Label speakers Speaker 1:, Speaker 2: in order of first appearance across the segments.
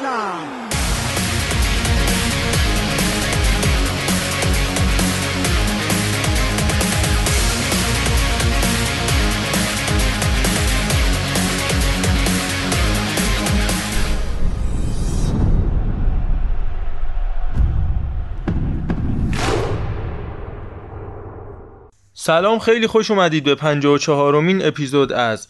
Speaker 1: اصلا
Speaker 2: سلام خیلی خوش اومدید به 54 مین اپیزود از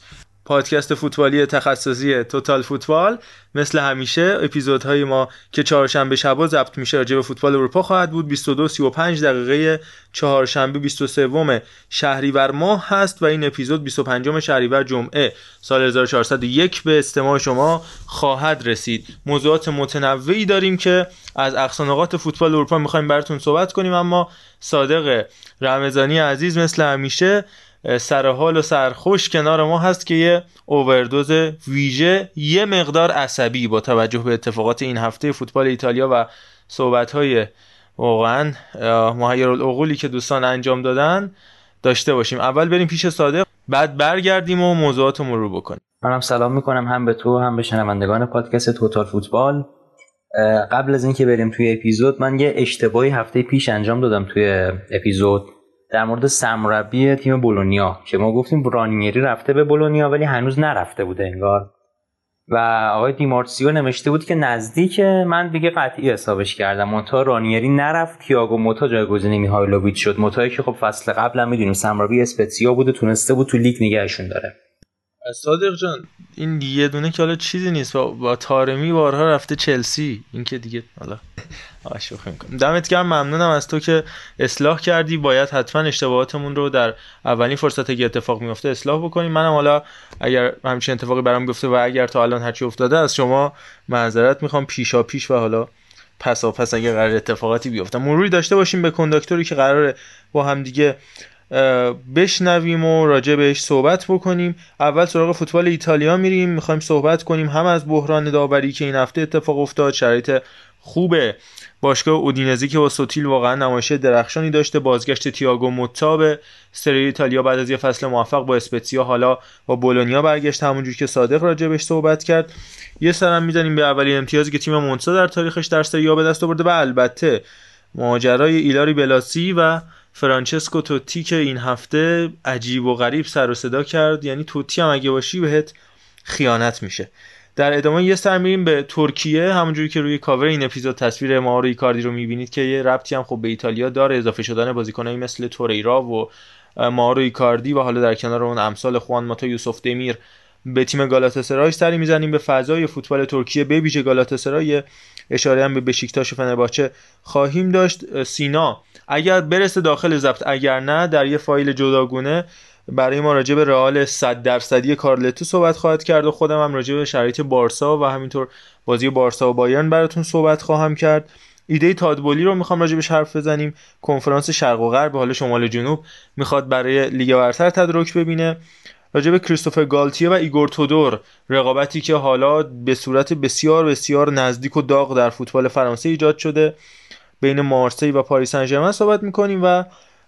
Speaker 2: پادکست فوتبالی تخصصی توتال فوتبال. مثل همیشه اپیزودهای ما که چهارشنبه شبا ضبط میشه راجع به فوتبال اروپا خواهد بود. 22 35 دقیقه چهارشنبه 23 شهریور ماه هست و این اپیزود 25 شهریور جمعه سال 1401 به استماع شما خواهد رسید. موضوعات متنوعی داریم که از اقصانقات فوتبال اروپا می‌خوایم براتون صحبت کنیم اما صادق رمضانی عزیز مثل همیشه سرحال و سرخوش کنار ما هست که یه اووردوز ویژه یه مقدار عصبی با توجه به اتفاقات این هفته فوتبال ایتالیا و صحبت واقعا محیر العقولی که دوستان انجام دادن داشته باشیم. اول بریم پیش صادق بعد برگردیم و موضوعات رو رو بکنیم.
Speaker 3: منم سلام می‌کنم هم به تو هم به شنوندگان پادکست توتال فوتبال. قبل از اینکه بریم توی اپیزود من یه اشتباهی هفته پیش انجام دادم توی اپیزود. در مورد سمربی تیم بولونیا که ما گفتیم رانیری رفته به بولونیا ولی هنوز نرفته بوده انگار. و آقای دیمارسیو نوشته بود که نزدیک من دیگه قطعی حسابش کردم. مونتا رانیری نرفت تییاگو موتا جایگزین میهایلوویچ شد. موتایی که خب فصل قبل می‌دونیم سمربی اسپتسیا بوده تونسته بود تو لیگ نگهشون داره.
Speaker 2: صادق جان این یه دونه که حالا چیزی نیست با, با تارمی بارها رفته چلسی. این که دیگه حالا شوخی می‌کنم. دمت گرم ممنونم از تو که اصلاح کردی. باید حتما اشتباهاتمون رو در اولین فرصت که اتفاق میفته اصلاح بکنیم. منم حالا اگر همچین اتفاقی برام گفته و اگر تا الان هرچی افتاده از شما معذرت می‌خوام. پیشا پیش و حالا پسا پس اگر قرار اتفاقاتی بیفته. مروری داشته باشیم به کنداکتوری که قراره با هم دیگه بشنویم و راجع بهش صحبت بکنیم. اول سراغ فوتبال ایتالیا میریم. می‌خوایم صحبت کنیم هم از بحران داوری که این هفته اتفاق افتاد. شرایط خوبه باشگاه اودینزی که با سوتیل واقعا نمایش درخشانی داشته. بازگشت تییاگو موتا به سری ایتالیا بعد از یه فصل موفق با اسپتسیا حالا با بولونیا برگشت. همونجور که صادق بهش صحبت کرد. یه سرم می‌زنیم به اولین امتیازی که تیم مونسا در تاریخش در سری به دست آورده و البته ماجرای ایلاری بلاسی و فرانچسکو توتی که این هفته عجیب و غریب سر و صدا کرد. یعنی توتی هم اگه باشی بهت خیانت میشه. در ادامه یه سر میریم به ترکیه. همونجوری که روی کاور این اپیزود تصویر مائورو ایکاردی رو می‌بینید که یه ربطی هم خب به ایتالیا داره. اضافه شدن بازیکنایی مثل توریرا و مائورو ایکاردی و حالا در کنار اون امثال خوان ماتا یوسف دمیر به تیم گالاتاسرای سری می‌زنیم. به فضای فوتبال ترکیه به ویژه گالاتاسرای اشاره هم به بشیکتاش و فنرباچه خواهیم داشت. سینا اگر برسه داخل ضبط اگر نه در یه فایل جداگونه برای ما راجع به رئال 100 درصدی کارلتو صحبت خواهد کرد و خودم هم راجع به شرایط بارسا و همینطور بازی بارسا و بایرن براتون صحبت خواهم کرد. ایده تاد بولی رو می‌خوام راجع بهش حرف بزنیم. کنفرانس شرق و غرب حال شمال جنوب می‌خواد برای لیگ برتر تدارک ببینه. راجع به کریستوفر گالتیه و ایگور تودور رقابتی که حالا به صورت بسیار بسیار نزدیک و داغ در فوتبال فرانسه ایجاد شده بین مارسی و پاریس سن صحبت می‌کنیم و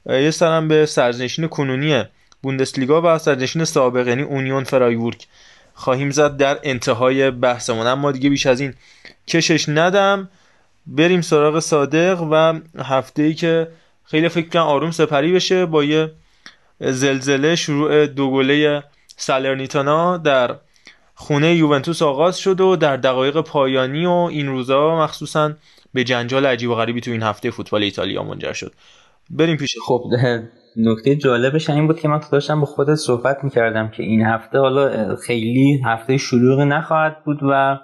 Speaker 2: یه سرم به سرنشین کنونی بوندسلیگا و سرنشین سابق یعنی اونیون فرایورک خواهیم زد در انتهای بحثمون. اما دیگه بیش از این کشش ندم. بریم سراغ صادق و هفته ای که خیلی فکر کنم آروم سپری بشه با یه زلزله شروع دو گله سالرنیتانا در خونه یوونتوس آغاز شد و در دقایق پایانی و این روزا مخصوصا به جنجال عجیب و غریبی تو این هفته فوتبال ایتالیا منجر شد. بریم پیش.
Speaker 3: خب نکته جالبش این بود که من داشتم با خودت صحبت می‌کردم که این هفته حالا خیلی هفته شلوغی نخواهد بود و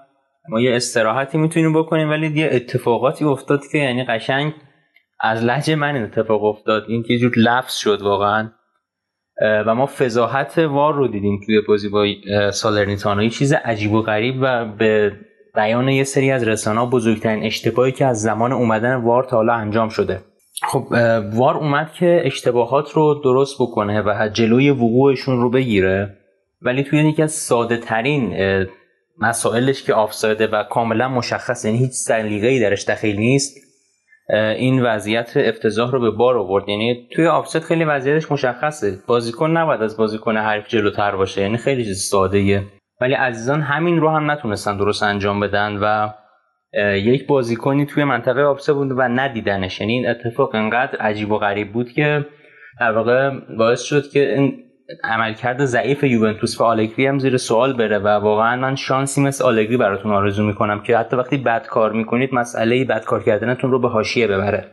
Speaker 3: ما یه استراحتی می‌تونیم بکنیم ولی یه اتفاقاتی افتاد که یعنی قشنگ از لحجه من اتفاق افتاد. این که جور لفظ شد واقعا. و ما فضاحت وار رو دیدیم توی بازی با سالرنیتانا یه چیز عجیب و غریب و به بیان یه سری از رسانه بزرگترین اشتباهی که از زمان اومدن وار تا حالا انجام شده. خب وار اومد که اشتباهات رو درست بکنه و جلوی وقوعشون رو بگیره ولی توی یکی از ساده ترین مسائلش که آفسایده و کاملا مشخص یعنی هیچ سلیقه‌ای درش دخیل نیست این وضعیت افتضاح رو به بار آورد. یعنی توی آفست خیلی وضعیتش مشخصه. بازیکن نباید از بازیکن حریف جلوتر باشه یعنی خیلی چیز ساده ولی عزیزان همین رو هم نتونستن درست انجام بدن و یک بازیکنی توی منطقه آبسه بود و ندیدنش. یعنی این اتفاق انقدر عجیب و غریب بود که در واقع باعث شد که این عملکرد ضعیف یوونتوس و آلگری هم زیر سوال بره و واقعا من شانسی مثل آلگری براتون آرزو می‌کنم که حتی وقتی بد کار می‌کنید مسئله بد کار کردنتون رو به حاشیه ببره.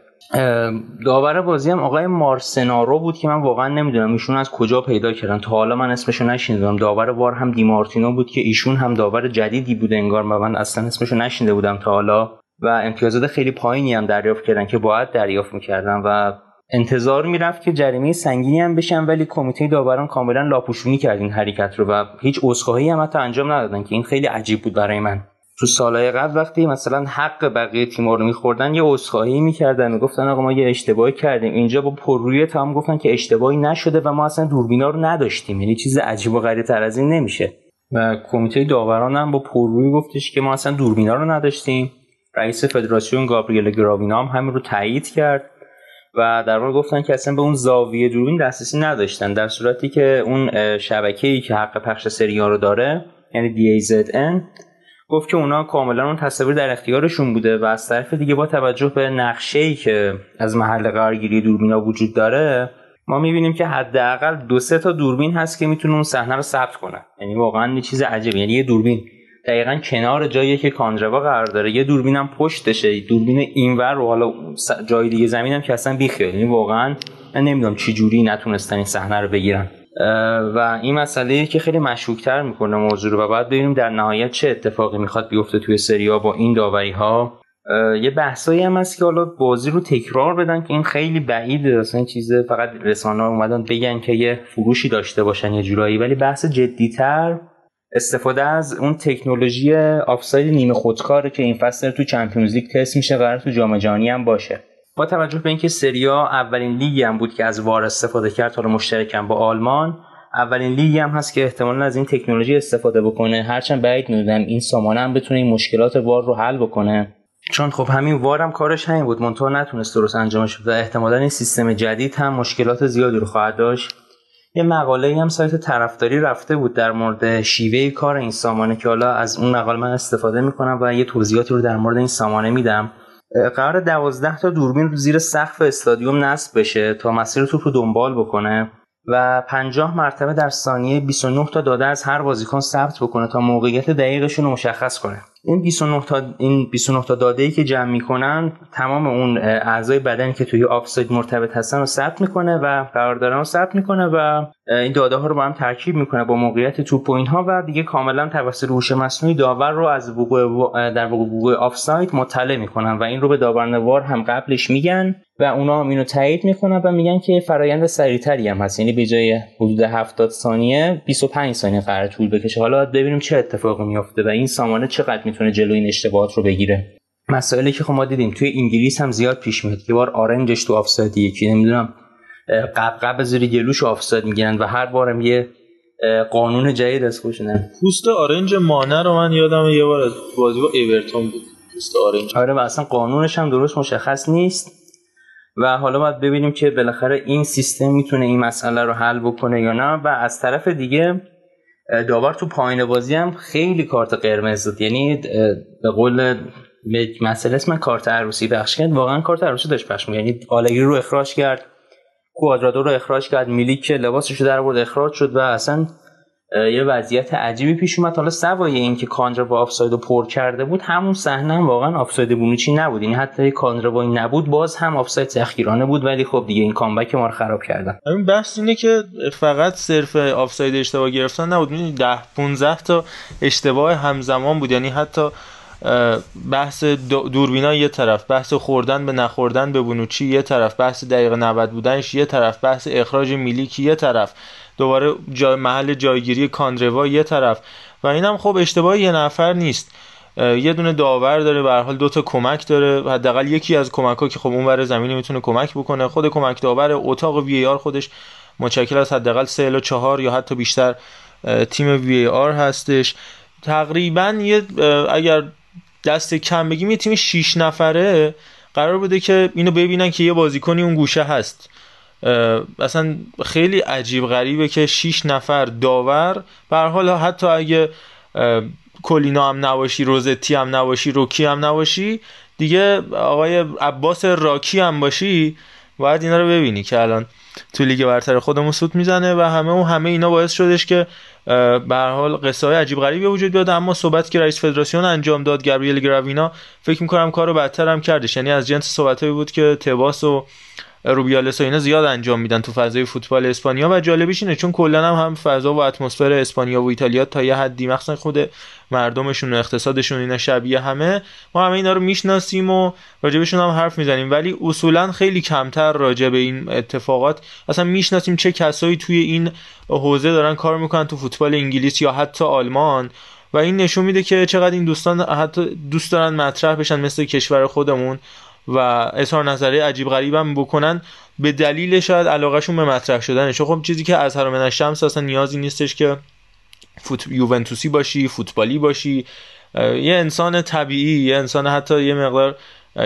Speaker 3: داور بازی هم آقای مارسنارو بود که من واقعا نمی‌دونم ایشون از کجا پیدا کردن. تا حالا من اسمشو نشنیدم داور وار هم دیمارتینو بود که ایشون هم داور جدیدی بود انگار و من اصلا اسمشو نشنیده بودم تا حالا. و امتیازات خیلی پایینی هم دریافت کردن که باید دریافت می‌کردن و انتظار می‌رفت که جریمه سنگینی هم بشن ولی کمیته داوران کاملا لاپوشونی کرد این حرکت رو و هیچ عذرخواهی هم حتی انجام ندادن که این خیلی عجیب بود برای من. تو سالهای قبل وقتی مثلا حق بقیه تیم‌ها رو میخوردن یه عذرخواهی می‌کردن می‌گفتن آقا ما یه اشتباهی کردیم. اینجا با پررویی تام گفتن که اشتباهی نشده و ما اصلا دوربینا رو نداشتیم. یعنی چیز عجیب و غریب تر از این نمیشه. و کمیته داوران هم با پررویی گفتش که ما اصلا دوربینا رو نداشتیم. رئیس فدراسیون گابریل گراوینا هم همین رو تایید کرد. و در واقع گفتن که اصلا به اون زاویه دوربین دسترسی نداشتن در صورتی که اون شبکه‌ای که حق پخش سری رو داره یعنی DAZN گفت که اونا کاملا اون تصاویر در اختیارشون بوده و از طرف دیگه با توجه به نقشه‌ای که از محل قرارگیری دوربینا وجود داره ما می‌بینیم که حداقل دو سه تا دوربین هست که می‌تونه اون صحنه رو ثبت کنه یعنی واقعا یه چیز عجیبه یعنی یه دوربین. دقیقا کنار جایی که کانجوا قرار داره. یه دوربین هم پشتشه. دوربین اینور و حالا جای دیگه زمین هم که اصلا بیخیال. یعنی واقعا من نمی‌دونم چی جوری نتونستن این صحنه رو بگیرن. و این مسئله که خیلی مشکوکتر می‌کنه موضوع رو. و باید ببینیم در نهایت چه اتفاقی می‌خواد بیفته توی سریا با این داوری ها یه بحثایی هم هست که حالا بازی رو تکرار بدن که این خیلی بعیده. اصلا این چیز فقط رسانه اومدن بگن که یه فروشی داشته باشن یه جورایی. ولی بحث جدیتر استفاده از اون تکنولوژی آفساید نیمه خودکاره که این فصل تو چمپیونز لیگ تست میشه قرار تو جام جهانی هم باشه. با توجه به اینکه سریا اولین لیگی هم بود که از وار استفاده کرد حالا مشترکم با آلمان اولین لیگی هم هست که احتمالا از این تکنولوژی استفاده بکنه. هرچند بعید می‌دونم این سامانه هم بتونه این مشکلات وار رو حل بکنه. چون خب همین وار هم کارش همین بود. منتها نتونست درست انجامش و احتمالا این سیستم جدید هم مشکلات زیادی رو خواهد داشت. یه مقاله هم سایت طرفداری رفته بود در مورد شیوه کار این سامانه که حالا از اون مقاله من استفاده می‌کنم و یه توضیحاتی رو در مورد این سامانه میدم. قرار دوازده تا دوربین رو زیر سقف استادیوم نصب بشه تا مسیر توپ رو دنبال بکنه و 50 مرتبه در ثانیه 29 تا داده از هر بازیکن ثبت بکنه تا موقعیت دقیقشون رو مشخص کنه. این 29 تا این 29 تا داده ای که جمع می‌کنن تمام اون اعضای بدنی که توی آفساید مرتبط هستن رو ثبت می‌کنه و قراردادن رو ثبت می‌کنه و این داده ها رو با هم ترکیب می‌کنه با موقعیت توپ و اینها و دیگه کاملا توسط روش مصنوعی داور رو از وقوع در وقوع آفساید مطلع می‌کنن و این رو به داورنوار هم قبلش میگن و اونا هم اینو تایید می‌کنن و میگن که فرایند سریعتری هم هست. یعنی به جای حدود 70 ثانیه 25 ثانیه قرار طول بکشه. حالا ببینیم چه اتفاقی میفته و این سامانه چقدر می‌تونه جلوی این اشتباهات رو بگیره. مسائلی که خب ما دیدیم توی انگلیس هم زیاد پیش میاد یه بار آرنجش تو آفساید یکی نمی‌دونم قبقب زیر گلوش آفساید می‌گیرن و هر بارم یه قانون جدید از خودشونه
Speaker 2: پوست آرنج مانه رو من یادم یه بار بازی با ایورتون بود. پوست آرنج.
Speaker 3: آره و اصلا قانونش هم درست مشخص نیست و حالا باید ببینیم که بالاخره این سیستم می‌تونه این مسئله رو حل بکنه یا نه و از طرف دیگه داور تو پایین بازی هم خیلی کارت قرمز داد. یعنی به قول مسئله اسم کارت عروسی بخش کرد واقعا کارت عروسی داشت پخش یعنی آلگری رو اخراج کرد کوادرادو رو اخراج کرد میلیک لباسش رو در برد اخراج شد و اصلا یه وضعیت عجیبی پیش اومد. حالا سوای اینکه کاندروا با آفساید رو پر کرده بود همون صحنه هم واقعا آفساید بونوچی نبود. یعنی حتی کاندروا این نبود باز هم آفساید تخیرانه بود. ولی خب دیگه این comeback ما رو خراب کردن.
Speaker 2: همین بحث اینه که فقط صرف آفساید اشتباه گرفتن نبود. یعنی 10 15 تا اشتباه همزمان بود. یعنی حتی بحث دوربینا یه طرف بحث خوردن به نخوردن به بونوچی یه طرف بحث دقیقه 90 بودنش یه طرف بحث اخراج میلیکی یه طرف. دوباره جای محل جایگیری کاندروا یه طرف. و اینم خب اشتباه یه نفر نیست. یه دونه داور داره به حال دو تا کمک داره. حداقل یکی از کمک ها که خب اون ور زمین می‌تونه کمک بکنه. خود کمک داور اتاق وی آر خودش متشکل از حداقل 3 الی 4 یا حتی بیشتر تیم وی آر هستش. تقریبا یه اگر دست کم بگیم یه تیم 6 نفره قرار بوده که اینو ببینن که یه بازیکنی اون گوشه هست. اصلا خیلی عجیب غریبه که 6 نفر داور. به حال حتی اگه کلینا هم نباشی روزتی هم نباشی روکی هم نباشی دیگه آقای عباس راکی هم باشی باید اینا رو ببینی که الان تو لیگ برتر خودمون سود می‌زنه و همه و همه اینا باعث شدش که به حال قصه های عجیب غریبی وجود بیاد. اما صحبت که رئیس فدراسیون انجام داد گابریل گراوینا فکر می‌کنم کارو بدتر هم کردش. یعنی از جنس صحبتایی بود که تباس و روبیالس و اینا زیاد انجام میدن تو فضای فوتبال اسپانیا و جالبیش اینه چون کلا هم هم فضا و اتمسفر اسپانیا و ایتالیا تا یه حدی مخصوصا خود مردمشون و اقتصادشون اینا شبیه همه ما همه اینا رو می‌شناسیم و راجبشون هم حرف می‌زنیم. ولی اصولا خیلی کمتر راجع به این اتفاقات اصلا می‌شناسیم چه کسایی توی این حوزه دارن کار می‌کنن تو فوتبال انگلیس یا حتی آلمان. و این نشون میده که چقدر این دوستان حتی دوست دارن مطرح بشن مثل کشور خودمون. و اظهار نظری عجیب غریبم بکنن به دلیل شاید علاقهشون به مطرح شدنه چون خب چیزی که از هر شمس اصلا نیازی نیستش که فوت... یوونتوسی باشی فوتبالی باشی. یه انسان طبیعی یه انسان حتی یه مقدار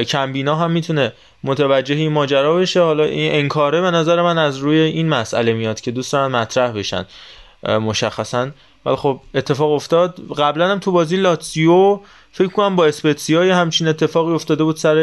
Speaker 2: کمبینا هم می‌تونه متوجه این ماجرا بشه. حالا این انکاره به نظر من از روی این مسئله میاد که دوست دارن مطرح بشن مشخصا. ولی خب اتفاق افتاد. قبلا هم تو بازی لاتسیو فکر کنم با اسپتسیا همچین اتفاقی افتاده بود سر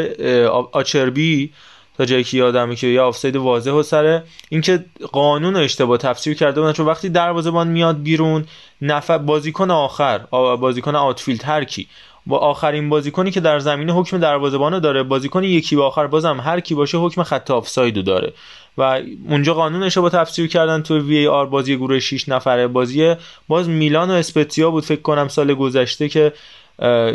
Speaker 2: آچربی تا جایی که یادمه که یه آفساید واضح و سر اینکه قانون رو اشتباه تفسیر کرده بودن. چون وقتی دروازه‌بان میاد بیرون نفر بازیکن آخر بازیکن outfield هر کی با آخرین بازیکنی که در زمین حکم دروازه‌بان داره بازیکن یکی به آخر بازم هر کی باشه حکم خط آفساید داره. و اونجا قانونش رو با تفسیر کردن تو VAR بازی گروه 6 نفره بازی باز میلان و اسپتیا بود فکر کنم سال گذشته که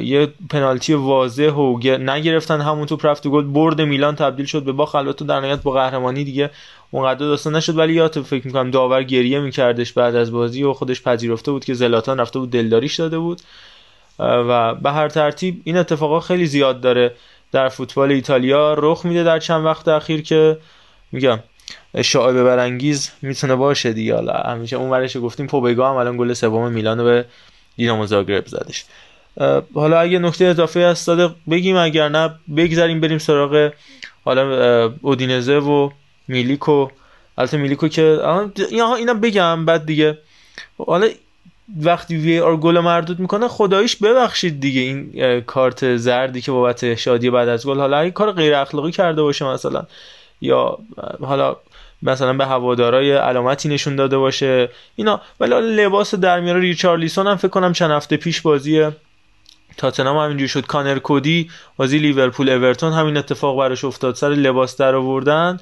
Speaker 2: یه پنالتی واضح و نگرفتن همون تو رفت گل. برد میلان تبدیل شد به باخت البته در نهایت با قهرمانی دیگه اونقدر داستان نشد. ولی یادت فکر می‌کنم داور گریه میکردش بعد از بازی و خودش پذیرفته بود که زلاتان رفته بود دلداریش داده بود. و به هر ترتیب این اتفاقا خیلی زیاد داره در فوتبال ایتالیا. رخ میده در چند وقت اخیر که میگم شعایب برانگیز می‌تونه باشه دیگه. حالا همیشه اون ورش گفتیم. پوبگا هم الان گل سوم میلان به دینامو زاگرب زدش. حالا اگه نکته اضافه هست داده بگیم اگر نه بگذاریم بریم سراغ حالا اودینزه و میلیکو. البته میلیکو که اینا بگم بعد دیگه. حالا وقتی وی آر گل مردود می‌کنه خداییش ببخشید دیگه این کارت زردی که بابت شادی بعد از گل. حالا اگه کار غیر اخلاقی کرده باشه مثلا یا حالا مثلا به هوادارای علامتی نشون داده باشه اینا. ولی لباس در میاره ریچارلیسون هم فکر کنم چند هفته پیش بازی تاتنهام همینجوری شد. کانر کودی بازی لیورپول اورتون همین اتفاق براش افتاد. سر لباس در آوردن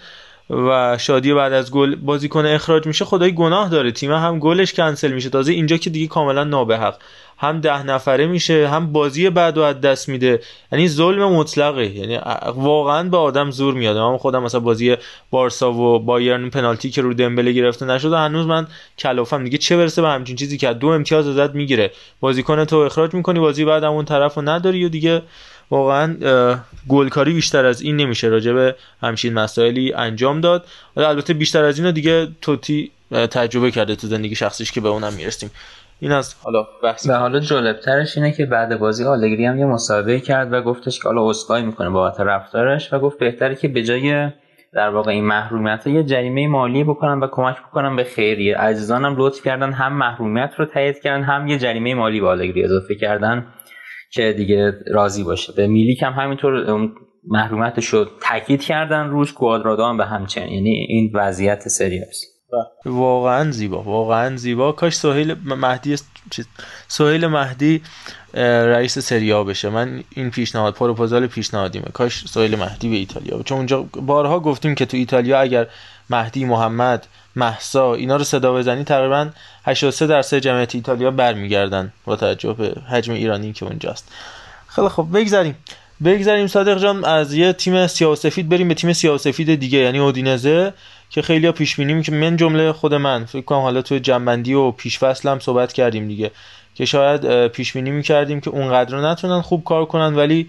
Speaker 2: و شادی بعد از گل بازیکن اخراج میشه خدای گناه داره. تیم هم گلش کنسل میشه. تازه اینجا که دیگه کاملا نابحق هم ده نفره میشه هم بازی بعد و از دست میده. یعنی ظلم مطلقه. یعنی واقعا به آدم زور میاد. من خودم مثلا بازی بارسا و بایرن پنالتی که رو دمبله گرفته نشد هنوز من کلافم. دیگه چه برسه به همچین چیزی که دو امتیاز ازت می‌گیره. بازیکن تو اخراج می‌کنی بازی بعد اون طرف رو نداری و دیگه واقعا گلکاری بیشتر از این نمیشه راجع به همچین مسائلی انجام داد. البته بیشتر از اینو دیگه توتی تجربه کرده تو زندگی شخصیش که به اونم می‌رسیم. این از حالا بحث.
Speaker 3: و حالا جالبترش اینه که بعد بازی آلگری هم یه مصاحبه کرد و گفتش که حالا اسکای می‌کنه بابت رفتارش و گفت بهتره که به جای در واقع این محرومیت یه جریمه مالی بکنن و کمک بکنن به خیریه. عزیزانم لطف کردن هم محرومیت رو تایید کردن هم یه جریمه مالی به آلگری اضافه کردن. که دیگه راضی باشه. به میلیک هم همینطور محرومیتش رو تاکید کردن روش کوادرادو هم به همچنین یعنی این وضعیت سریاست
Speaker 2: واقعا زیبا. واقعا زیبا. کاش سهیل مهدی سهیل مهدی رئیس سریا بشه. من این پیشنهاد پروپوزال پیشنهادیمه. کاش سهیل مهدی به ایتالیا چون اونجا بارها گفتیم که تو ایتالیا اگر مهدی محمد محسا اینا رو صدا بزنی تقریبا 83 درصد جمعیت ایتالیا برمیگردن با توجه به حجم ایرانی که اونجاست. خیلی خب بگذاریم بگذاریم صادق جان از یه تیم سیاسفید بریم به تیم سیاسفید دیگه یعنی اودینزه که خیلی پیش بینی که من جمله خود من فکر کنم حالا توی جنبندی و پیش فصل هم صحبت کردیم دیگه که شاید پیش بینی می‌کردیم که اونقدر نتونن خوب کار کنن ولی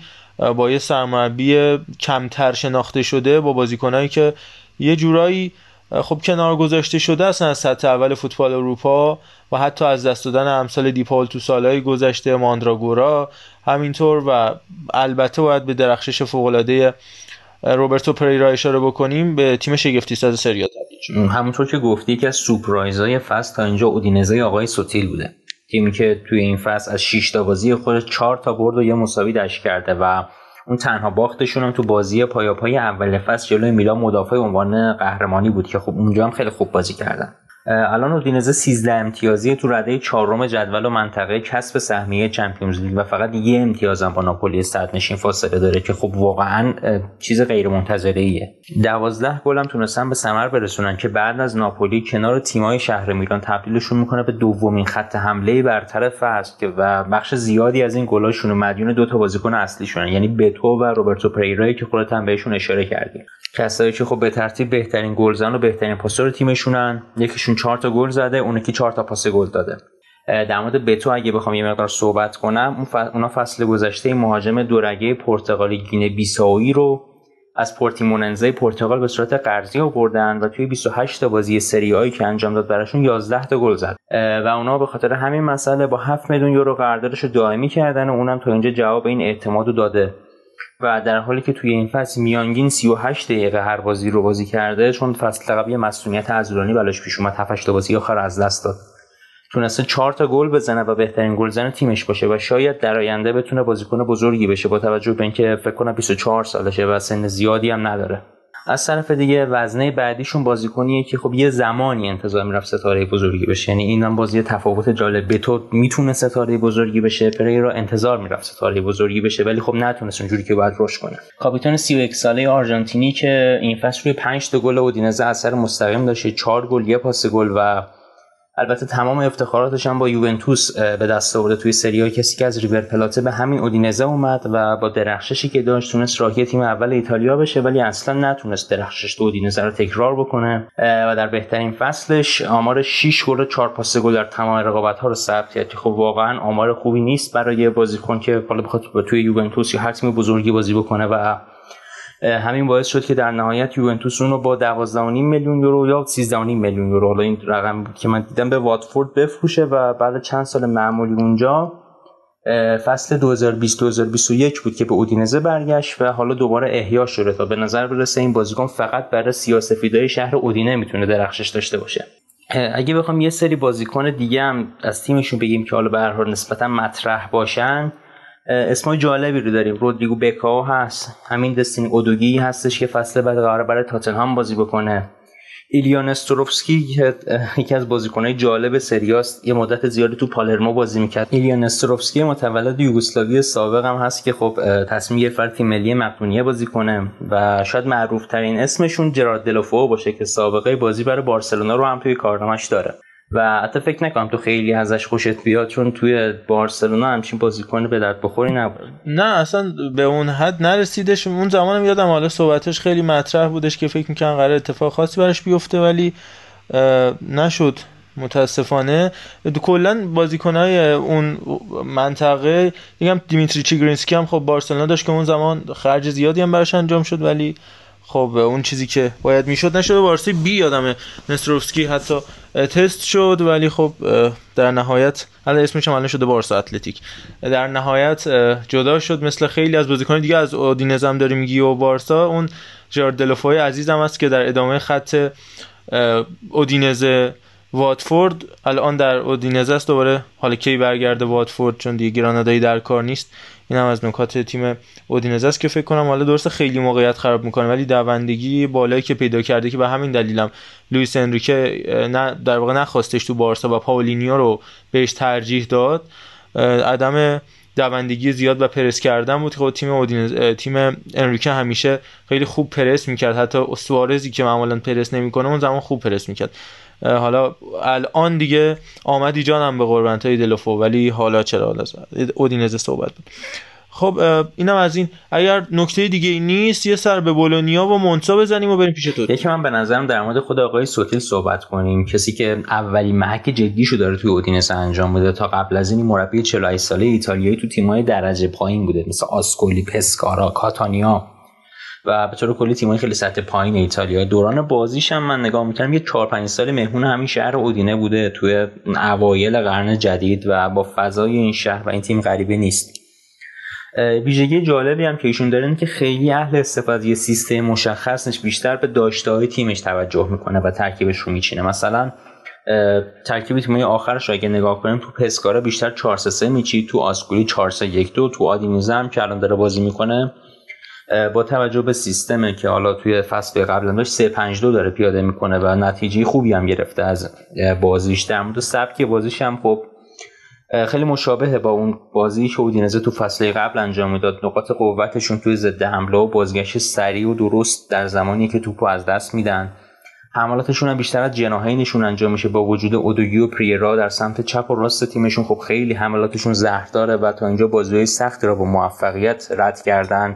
Speaker 2: با یه سرمربی کمتر شناخته شده با بازیکنایی که یه جورایی خب کنار گذاشته شده اصلا از سطح اول فوتبال اروپا و حتی از دست دادن امثال دیپال تو سالهای گذشته ماندراگورا همینطور و البته باید به درخشش فوقالعاده روبرتو پریرا اشاره بکنیم به تیم شگفتی ساز سریا
Speaker 3: همونطور که گفتی که از سورپرایزهای فصل تا اینجا اودینزه آقای سوتیل بوده. تیمی که توی این فصل از 6 تا بازی خود 4 تا برد و یه مساوی داشت کرده و اون تنها باختشون هم تو بازی پایاپای اول فصل جلوی میلان مدافع عنوان قهرمانی بود که خب اونجا هم خیلی خوب بازی کردن. الان اودینزه 13 امتیازی تو رده چهارم جدول و منطقه کسب سهمیه چمپیونز لیگ و فقط یه امتیاز هم با ناپولی نشین فاصله داره که خب واقعا چیز غیر منتظره ایه 12 گل هم تونستن به ثمر برسونن که بعد از ناپولی کنار تیمای شهر میلان تبدیلشون می‌کنه به دومین خط حمله برتر فصل و بخش زیادی از این گلاشون مدیون دو تا بازیکن اصلی شدن یعنی بتو و روبرتو پریرای که خودت هم بهشون اشاره کردی کسایی که خب به ترتیب بهترین گلزن و بهترین پاسور تیمشونن. یکیشون چهار تا گل زده اون یکی چهار تا پاس گل داده. در مورد بتو اگه بخوام یه مقدار صحبت کنم اون اونا فصل گذشته مهاجم دورگه پرتغالی گینه بیساوی رو از پورتیموننزه پرتغال به صورت قرضی آوردن و توی 28 تا بازی سری آی که انجام داد براشون 11 تا گل زد. و اونا به خاطر همین مسئله با 7 میلیون یورو قراردادش رو دائمی کردن و اونم تا اینجا جواب این اعتماد داده. و در حالی که توی این فصل میانگین 38 دقیقه هر بازی رو بازی کرده چون فصل قبل یه مسئولیت عزولانی بلاش پیش اومد 7 بازی آخر از دست داد. تونسته 4 تا گل بزنه و بهترین گلزن تیمش باشه و شاید در آینده بتونه بازیکن بزرگی بشه با توجه به اینکه فکر کنم 24 سالشه و سن زیادی هم نداره. از طرف دیگه وزنه بعدیشون بازیکنیه که خب یه زمانی انتظار می‌رفت ستاره بزرگی بشه. یعنی این هم بازی تفاوت جالب. بتو می‌تونه ستاره بزرگی بشه؟ پریرا انتظار می‌رفت ستاره بزرگی بشه ولی خب نتونست اونجوری که باید رشد کنه. کاپیتان 31 ساله آرژانتینی که این فصل روی 5 تا گل اودینزه اثر مستقیم داشته 4 گل یه پاس گل و البته تمام افتخاراتش هم با یوونتوس به دست آورده. توی سری کسی که از ریور پلاته به همین اودینزه اومد و با درخششی که داشت تونست راهی تیم اول ایتالیا بشه ولی اصلا نتونست درخشش تو اودینزه رو تکرار بکنه. و در بهترین فصلش آمار 6 گل و 4 پاس گل در تمام رقابت ها رو ثبت کرد خب واقعا آمار خوبی نیست برای بازیکن که حالا بخواد توی یوونتوس یا هر تیم بزرگی بازی بکنه و همین باعث شد که در نهایت یوونتوس اون رو با 12.5 میلیون یورو یا 13.5 میلیون یورو حالا این رقم که من دیدم به واتفورد بفروشه و بعد چند سال معمولی اونجا فصل 2020-2021 بود که به اودینزه برگشت و حالا دوباره احیا شده تا به نظر برسه این بازیکن فقط برای سیاسفیدای شهر اودینه می‌تونه درخشش داشته باشه. اگه بخوام یه سری بازیکن دیگه هم از تیمشون بگیم که حالا به هر حال نسبتا مطرح باشن اسمای جالبی رو داریم. رودریگو بکاو هست. همین دستین اودوگی هستش که فصل بعد قرار برای تاتنهام بازی بکنه. ایلیان استروفسکی یکی از بازیکنهای جالب سریاست یه مدت زیادی تو پالرمو بازی می‌کرد. ایلیان استروفسکی متولد یوگسلاوی سابق هم هست که خب تصمیم گرفت تیم ملی مقدونیه بازی کنه و شاید معروف ترین اسمشون جرارد دلوفو باشه که سابقه بازی برای بارسلونا رو هم توی کارنامش داره. و حتی فکر نکنم تو خیلی ازش خوشت بیاد چون توی بارسلونا همچین بازیکن به درد بخوری نبود.
Speaker 2: نه اصلا به اون حد نرسیدش. اون زمانم یادم حالا صحبتش خیلی مطرح بودش که فکر می‌کنم قرار اتفاق خاصی براش بیفته ولی نشد. متاسفانه. کلا بازیکنهای اون منطقه دیگم دیمیتری چیگرینسکی هم خب بارسلونا داشت که اون زمان خرج زیادی هم براش انجام شد ولی خب اون چیزی که باید می‌شد نشد. وارسی بی یادم نستروفسکی حتی تست شد. ولی خب در نهایت حالا اسمش هم شده بارسا اتلتیک. در نهایت جدا شد مثل خیلی از بازیکن دیگه. از اودینزم داریم میگی و بارسا. اون جارد دلوفای عزیزم است که در ادامه خط اودینزه واتفورد الان در اودینزه است. دوباره حالا کی برگرده واتفورد؟ چون دیگه گرانادایی در کار نیست. این هم از نکات تیم اودینزه است که فکر کنم حالا درست خیلی موقعیت خراب می‌کنه ولی دوندگی بالایی که پیدا کرده که به همین دلیلم لوئیس انریکه نه در واقع نخواستش تو بارسا و پاولینیو رو بهش ترجیح داد. عدم دوندگی زیاد و پرس کردن بود. خب تیم اودینز تیم انریکه همیشه خیلی خوب پرس می‌کرد. حتی سوارزی که معمولا پرس نمی‌کنه اون زمان خوب پرس می‌کرد. حالا الان دیگه آمدی جانم به قربانت های دلوفو ولی حالا چرا؟ حالا اودینزه صحبت بود خب اینم از این. اگر نکته دیگه ای نیست یه سر به بولونیا و مونسا بزنیم و بریم پیش تو.
Speaker 3: یکی من به نظرم در مورد خود آقای سوتیل صحبت کنیم. کسی که اولین محک جدیشو داره توی اودینس انجام بده تا قبل از این مربی 48 ساله ایتالیایی تو تیم‌های درجه پایین بوده مثل آسکولی پسکارا کاتانیا. و به طور کلی تیمای خیلی سطح پایین ایتالیا. دوران بازیش هم من نگاه می‌کردم یه 4 5 سال مهمون همین شهر اودینه بوده توی اوایل قرن جدید و با فضای این شهر و این تیم غریبه نیست. ویژگی جالبی هم که ایشون دارن که خیلی اهل استفاده یه سیستم مشخص بیشتر به داشته های تیمش توجه می‌کنه و ترکیبش رو میچینه. مثلا ترکیب تیمای آخرش اگه نگاه کنیم تو پسکارا بیشتر 4 3 میچید تو آسکولی 4 3 1 2 تو آدینیزه هم که الان داره بازی می‌کنه با توجه به سیستمه که حالا توی فصل قبل داشت 3 5 2 داره پیاده می‌کنه و نتیجه خوبی هم گرفته از بازیش. در مورد سبک بازیش هم خب خیلی مشابهه با اون بازی که اودینزه تو فصل قبل انجام می‌داد. نقاط قوتشون توی ضد حمله و بازگشت سریع و درست در زمانی که توپو از دست میدن. حملاتشون هم بیشتر از جناهینشون انجام میشه. با وجود اودوگی و پریرا در سمت چپ و راست تیمشون خب خیلی حملاتشون زهرداره و تا اینجا بازی سختی را با موفقیت رد کردن.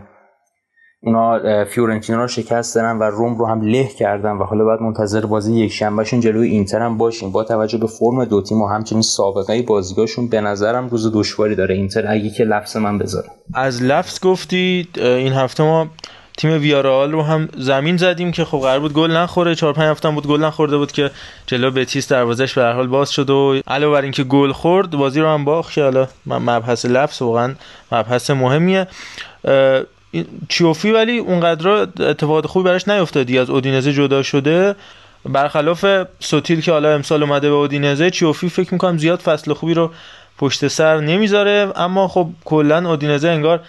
Speaker 3: اونا فیورنتینا رو شکست دادن و روم رو هم له کردن و حالا باید منتظر بازی یک شنبهشون جلوی اینتر هم باشیم. با توجه به فرم دو تیم و همچنین سابقه بازیگاهشون به نظرم روز دشواری داره اینتر اگه که لفظ من بذاره
Speaker 2: از لفظ گفتی این هفته ما تیم ویارال رو هم زمین زدیم که خب قرار بود گل نخوره. 4 5 هفته بود گل نخورده بود که جلو بتیس دروازش به هر حال باز شد و علاوه بر اینکه گل خورد بازی رو هم باخت که حالا مبحث لفظ واقعا مبحث مهمیه. چیوفی ولی اونقدر اتفاقات خوبی براش نیفتادی از اودینزه جدا شده برخلاف سوتیل که حالا امسال اومده به اودینزه چیوفی فکر می‌کنم زیاد فصل خوبی رو پشت سر نمی‌ذاره. اما خب کلا اودینزه انگار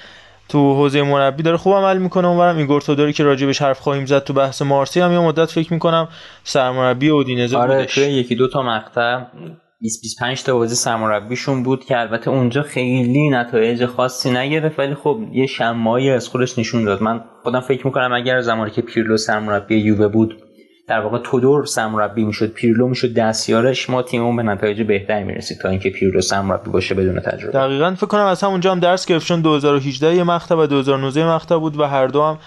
Speaker 2: تو حوزه مربی داره خوب عمل می‌کنه. اونورم ایگور داری که راجبش حرف خواهیم زد تو بحث مارسی هم یه مدت فکر می‌کنم سرمربی اودینزه
Speaker 3: آره بودش. یکی دو تا مقطع 20 25 تا بازی سرمربیشون بود که البته اونجا خیلی نتایج خاصی نگرفت ولی خب یه شمایی از خودش نشون داد. من خودم فکر می‌کنم اگر زمانی که پیرلو سرمربی یووه بود در واقع تودور سرمربی می‌شد پیرلو می‌شد دستیارش ما تیممون به نتایج بهتری می‌رسید تا اینکه پیرلو سرمربی باشه بدون تجربه.
Speaker 2: دقیقا فکر کنم از همونجا هم درس گرفت چون 2018 یه مقطع و 2019 مقطع بود و هر دو هم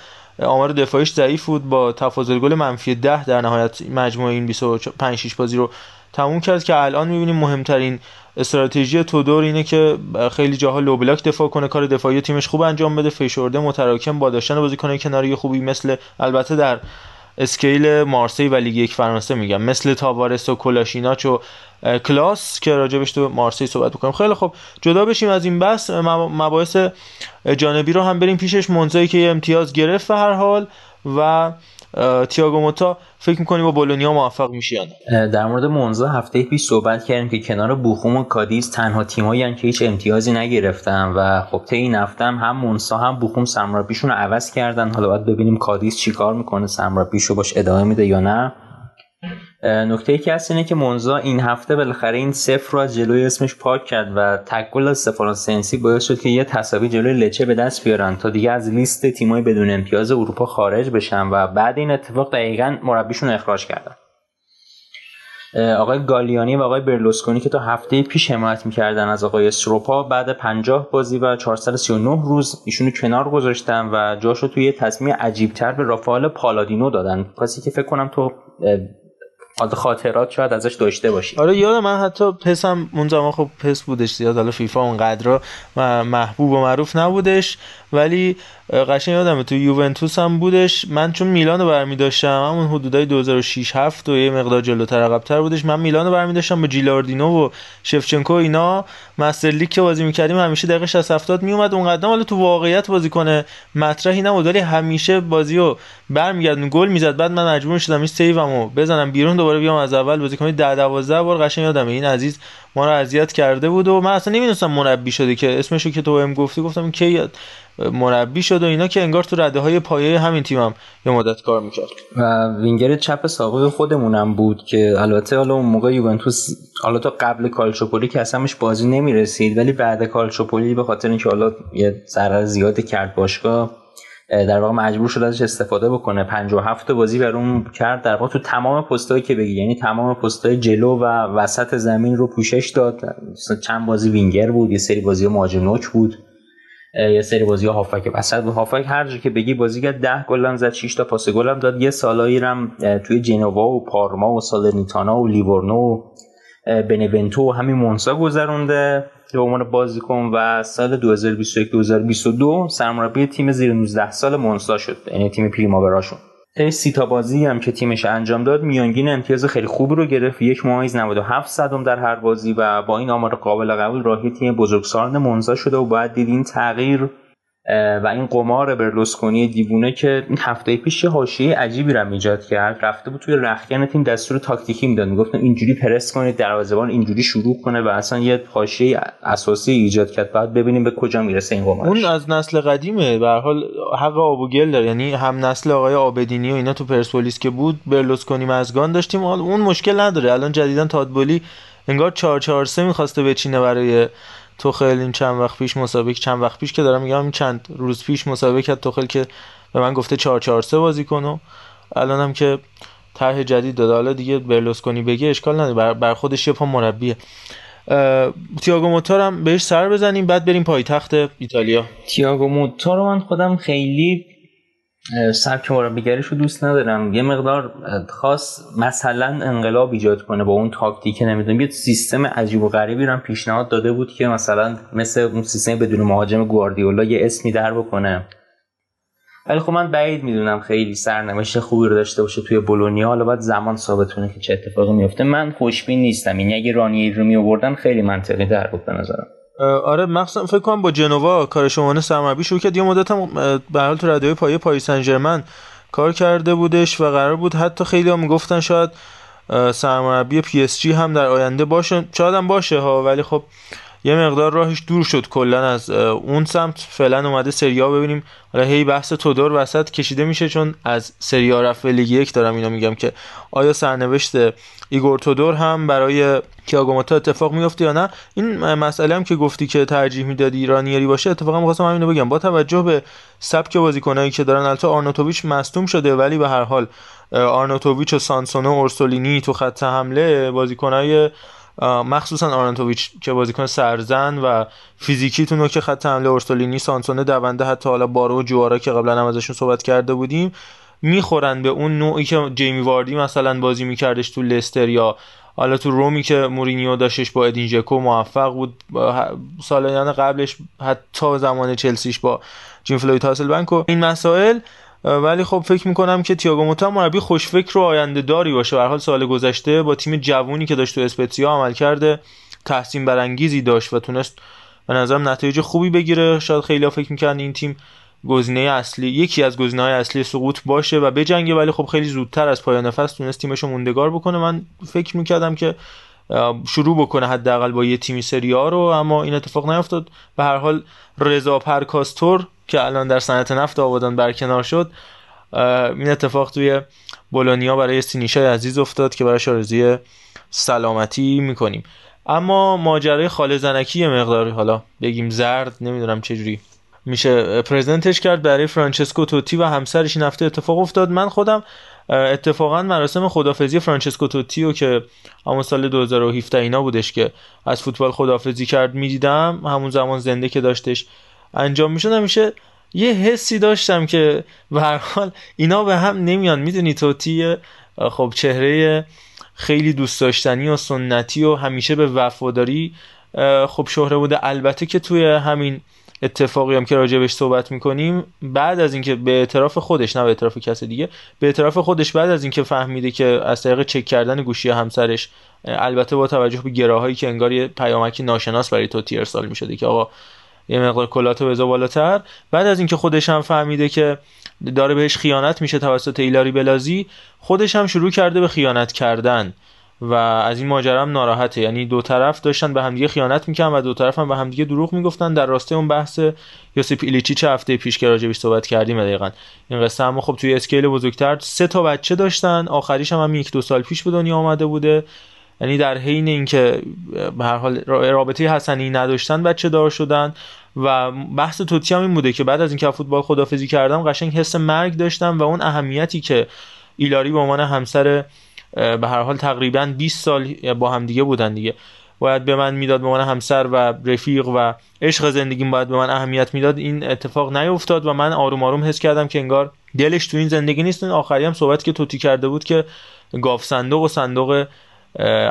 Speaker 2: آمار دفاعیش ضعیف بود با تفاضل گل منفی 10 در نهایت مجموع این 25 6 بازی رو تموم کرد که الان می‌بینیم مهمترین استراتژی تودور اینه که خیلی جاها low block دفاع کنه کار دفاعی تیمش خوب انجام بده. فشرده متراکم با داشتن بازیکن کناری خوبی مثل البته در اسکیل مارسی و لیگ یک فرانسه میگم مثل تاوارس و کلاشیناچ و کلاوس که راجبش تو مارسی صحبت بکنیم خیلی خب جدا بشیم از این بحث مباحث جانبی رو هم بریم پیشش. منزایی که امتیاز گرفت به هر حال و تییاگو موتا فکر می‌کنی با بولونیا موفق میشی
Speaker 3: در مورد مونزا هفته پیش صحبت کردیم که کنار بوخوم و کادیز تنها تیمایی که هیچ امتیازی نگرفتن و خب طی این هفته هم, مونسا هم بوخوم سرمربیشون رو عوض کردن. حالا باید ببینیم کادیز چیکار می‌کنه سرمربیشو باش ادامه میده یا نه. نکته که هست اینه که مونزا این هفته بالاخره این صفر رو از جلوی اسمش پاک کرد و تکل از سفاران سنسی باعث شد که یه تصاوی جلوی لچه به دست بیارن تا دیگه از لیست تیمای بدون امتیاز اروپا خارج بشن و بعد این اتفاق دقیقا مربیشون اخراج کردن. آقای گالیانی و آقای برلوسکونی که تا هفته پیش حمایت می‌کردن از آقای سروپا بعد 50 بازی و 439 روز ایشونو کنار گذاشتن و جاشو توی تصمیم عجیبتر به رافائل پالادینو دادن. کسی که فکر کنم تو حالا خاطرات شاید ازش داشته باشی.
Speaker 2: آره یاد من حتی پسم اون زمان خب پس بودش زیاد. حالا فیفا اونقدر محبوب و معروف نبودش. ولی قشنگ یادمه تو یوونتوس هم بودش. من چون میلان رو برمی داشتم همون حدودای 2006 7 و یه مقدار جلوتر عقب‌تر بودش. من میلان رو برمی داشتم با جیلاردینو و شفچنکو اینا. master که بازی می‌کردیم همیشه دقیقه 60 70 میومد اونقدر حالا تو واقعیت بازی کنه مطرحی نبود ولی همیشه بازی رو برمیگردون گل می‌زد. بعد من مجبور شدم این save مو بزنم بیرون دوباره بیام از اول بازی کنم. 10 12 بار قشنگ یادمه این عزیز ما رو اذیت کرده بود و من اصلا نمی‌دونستم مربی شده که. اسمشو که تو بهم گفتی گفتم کی؟ مربی شد و اینا که انگار تو رده های پایه همین تیمم هم یه مدت کار می‌کرد.
Speaker 3: و وینگر چپ سابق خودمونم بود که البته حالا اون موقع یوونتوس حالا تا قبل کالچوپولی که اصلاش بازی نمی‌رسید ولی بعد کالچوپولی به خاطر اینکه حالا یه ضرر زیادی کرد باشگاه در واقع مجبور شد ازش استفاده بکنه. 57 بازی بر اون کرد. در واقع تو تمام پستایی که بگی یعنی تمام پستای جلو و وسط زمین رو پوشش داد. چند بازی وینگر بود یه سری بازی مهاجم نوک بود. یه سری بازی ها هافک وسط بود. هافک هر جا که بگی بازی کرد 10 گل هم زد 6 تا پاس گل هم داد. یه سالایی هم توی جنوا و پارما و سالرنیتانا و لیورنو و بنونتو و همین مونسا گذرونده به عنوان بازیکن و سال 2021 2022 سرمربی تیم زیر 19 سال مونسا شد. یعنی تیم پریماوراشون طی سی تا بازی هم که تیمش انجام داد میانگین امتیاز خیلی خوبی رو گرفت. یک ممیز 97 صدم در هر بازی و با این آمار قابل قبول راهی تیم بزرگسالان منزا شده و باید دید این تغییر و این قمار برلوسکونی دیوونه که این هفته پیش یه حاشیه عجیبی رو ایجاد کرد رفته بود توی رخکن تیم دستور تاکتیکی می‌داد. می‌گفتن اینجوری پرس کنید دروازه‌بان اینجوری شروع کنه و اصلا یه حاشیه اساسی ایجاد کرد. بعد ببینیم به کجا می‌رسه این قمار
Speaker 2: اون از نسل قدیمه. به هر حال حق آب و داره. یعنی هم نسل آقای آبدینی و اینا تو پرسپولیس که بود برلوسکونی مزگان داشتیم. اون مشکل نداره. الان جدیدا تادبولی انگار 4 4 3 می‌خواسته بچینه برای توخل این چند وقت پیش مسابقه چند وقت پیش که دارم میگم چند روز پیش مسابقه کرد توخل که به من گفته 4 4 3 بازی کنو الان هم که طرح جدید داده. حالا دیگه برلوسکونی بگه اشکال نداره. بر, بر خودش یه پا مربیه. تییاگو موتا هم بهش سر بزنیم بعد بریم پایتخت ایتالیا.
Speaker 3: تییاگو موتا رو من خودم خیلی سبک مربیگریش رو دوست ندارم. یه مقدار خاص مثلا انقلاب ایجاد کنه با اون تاکتیک نمی‌دونم. یه سیستم عجیب و غریبی رو پیشنهاد داده بود که مثلا مثل اون سیستم بدون مهاجم گواردیولا یه اسمی در بکنه. ولی خب من بعید می‌دونم خیلی سرنوشت خوبی رو داشته باشه توی بولونیا. حالا باید زمان ثابت کنه که چه اتفاقی میفته من خوشبین نیستم. این اگه رانی رو می خیلی منطقی در بود به نظرم.
Speaker 2: آره مخصوصا فکر کنم با جنوا کارشو سرمربی شروع کرد. یه مدت هم به حال تو رده‌های پایه پاریس سن کار کرده بودش و قرار بود حتی خیلی هم می‌گفتن شاید سرمربی PSG هم در آینده باشه. شاید هم باشه ها ولی خب یه مقدار راهش دور شد کلا از اون سمت. فعلا اومده سریا ببینیم. حالا هی بحث تودور وسط کشیده میشه چون از سریا رفت لیگ یک دارم اینو میگم که آیا سرنوشت ایگور تودور هم برای تیاگو موتا اتفاق میفته یا نه؟ این مسئله هم که گفتی که ترجیح می‌دادی رانیری باشه اتفاقا می‌خواستم همینو بگم. با توجه به سبک بازیکنایی که دارن البته آرنوتوویچ مصدوم شده ولی به هر حال آرنوتوویچ و سانسونو اورسولینی تو خط حمله بازیکنای مخصوصا آرنوتوویچ که بازیکن سرزن و فیزیکی تو نوک خط حمله اورسولینی سانسونه دونده حتی حالا بارو و جوارا که قبلا هم ازشون صحبت کرده بودیم می‌خورن به اون نوعی که جیمی واردی مثلا بازی میکردش تو لستر یا حالا تو رومی که مورینیو داشتش با ادین ژکو موفق بود سالیان قبلش حتی زمان چلسیش با جیم فلوید هاسلبنک این مسائل ولی خب فکر می‌کنم که تییاگو موتا مربی خوشفکر و آینده داری باشه. به حال سال گذشته با تیم جوونی که داشت تو اسپتسیا عمل کرده تحسین برانگیزی داشت و تونست به نظرم نتایج خوبی بگیره. شاید خیلی فکر می‌کنن این تیم گزینه اصلی یکی از گزینه های اصلی سقوط باشه و بجنگه ولی خب خیلی زودتر از پایان فصل تونست تیمشو موندگار بکنه. من فکر می‌کردم که شروع بکنه حداقل با یه تیمی سری رو اما این اتفاق نیفتاد به هر حال رضا پرکاستور که الان در صنعت نفت آبادان برکنار شد این اتفاق توی بولونیا برای سینیشای عزیز افتاد که برای آرزوی سلامتی می‌کنیم. اما ماجرای خاله زنکی مقداری حالا بگیم زرد نمی‌دونم چجوری میشه پرزنتش کرد. برای فرانچسکو توتی و همسرش این هفته اتفاق افتاد. من خودم اتفاقا مراسم خدافزی فرانچسکو توتیو که همون سال 2017 اینا بودش که از فوتبال خدافزی کرد می‌دیدم همون زمان زنده که داشتش انجام می‌شد. همیشه یه حسی داشتم که به حال اینا به هم نمیان. می‌دونی توتی خب چهره خیلی دوست داشتنی و سنتی و همیشه به وفاداری خب شهره بوده البته که توی همین اتفاقی هم که راجبش صحبت می‌کنیم بعد از اینکه به اعتراف خودش نه به اعتراف کس دیگه به اعتراف خودش بعد از اینکه فهمیده که از طریق چک کردن گوشی همسرش البته با توجه به گراهایی که انگار یه پیامکی ناشناس برای توتی ارسال می‌شده که آقا یه مقدار کلاتو بزا بالاتر. بعد از اینکه خودش هم فهمیده که داره بهش خیانت میشه توسط ایلاری بلازی خودش هم شروع کرده به خیانت کردن. و از این ماجرا هم ناراحته. یعنی دو طرف داشتن به همدیگه خیانت می‌کنن و دو طرف هم به همدیگه دروغ می‌گفتن. در راسته اون بحث یوسیپ چه هفته پیش که راجبش صحبت کردیم دقیقا. این قصه اما خب توی اسکیل بزرگتر سه تا بچه داشتن. آخریش هم, هم یک دو سال پیش به دنیا آمده بوده. یعنی در حین اینکه به هر حال رابطه حسنی نداشتن بچه دار شدن و بحث توتی هم این بوده که بعد از اینکه فوتبال خدافزی کردم قشنگ حس مرگ داشتم و اون اهمیتی که ایلاری به عنوان همسر به هر حال تقریبا 20 سال با هم دیگه بودن دیگه. باید به من می‌داد به من همسر و رفیق و عشق زندگیم باید به من اهمیت می‌داد. این اتفاق نیفتاد و من آروم آروم حس کردم که انگار دلش تو این زندگی نیست. آخری هم صحبت که توتی کرده بود که گاف صندوق و صندوق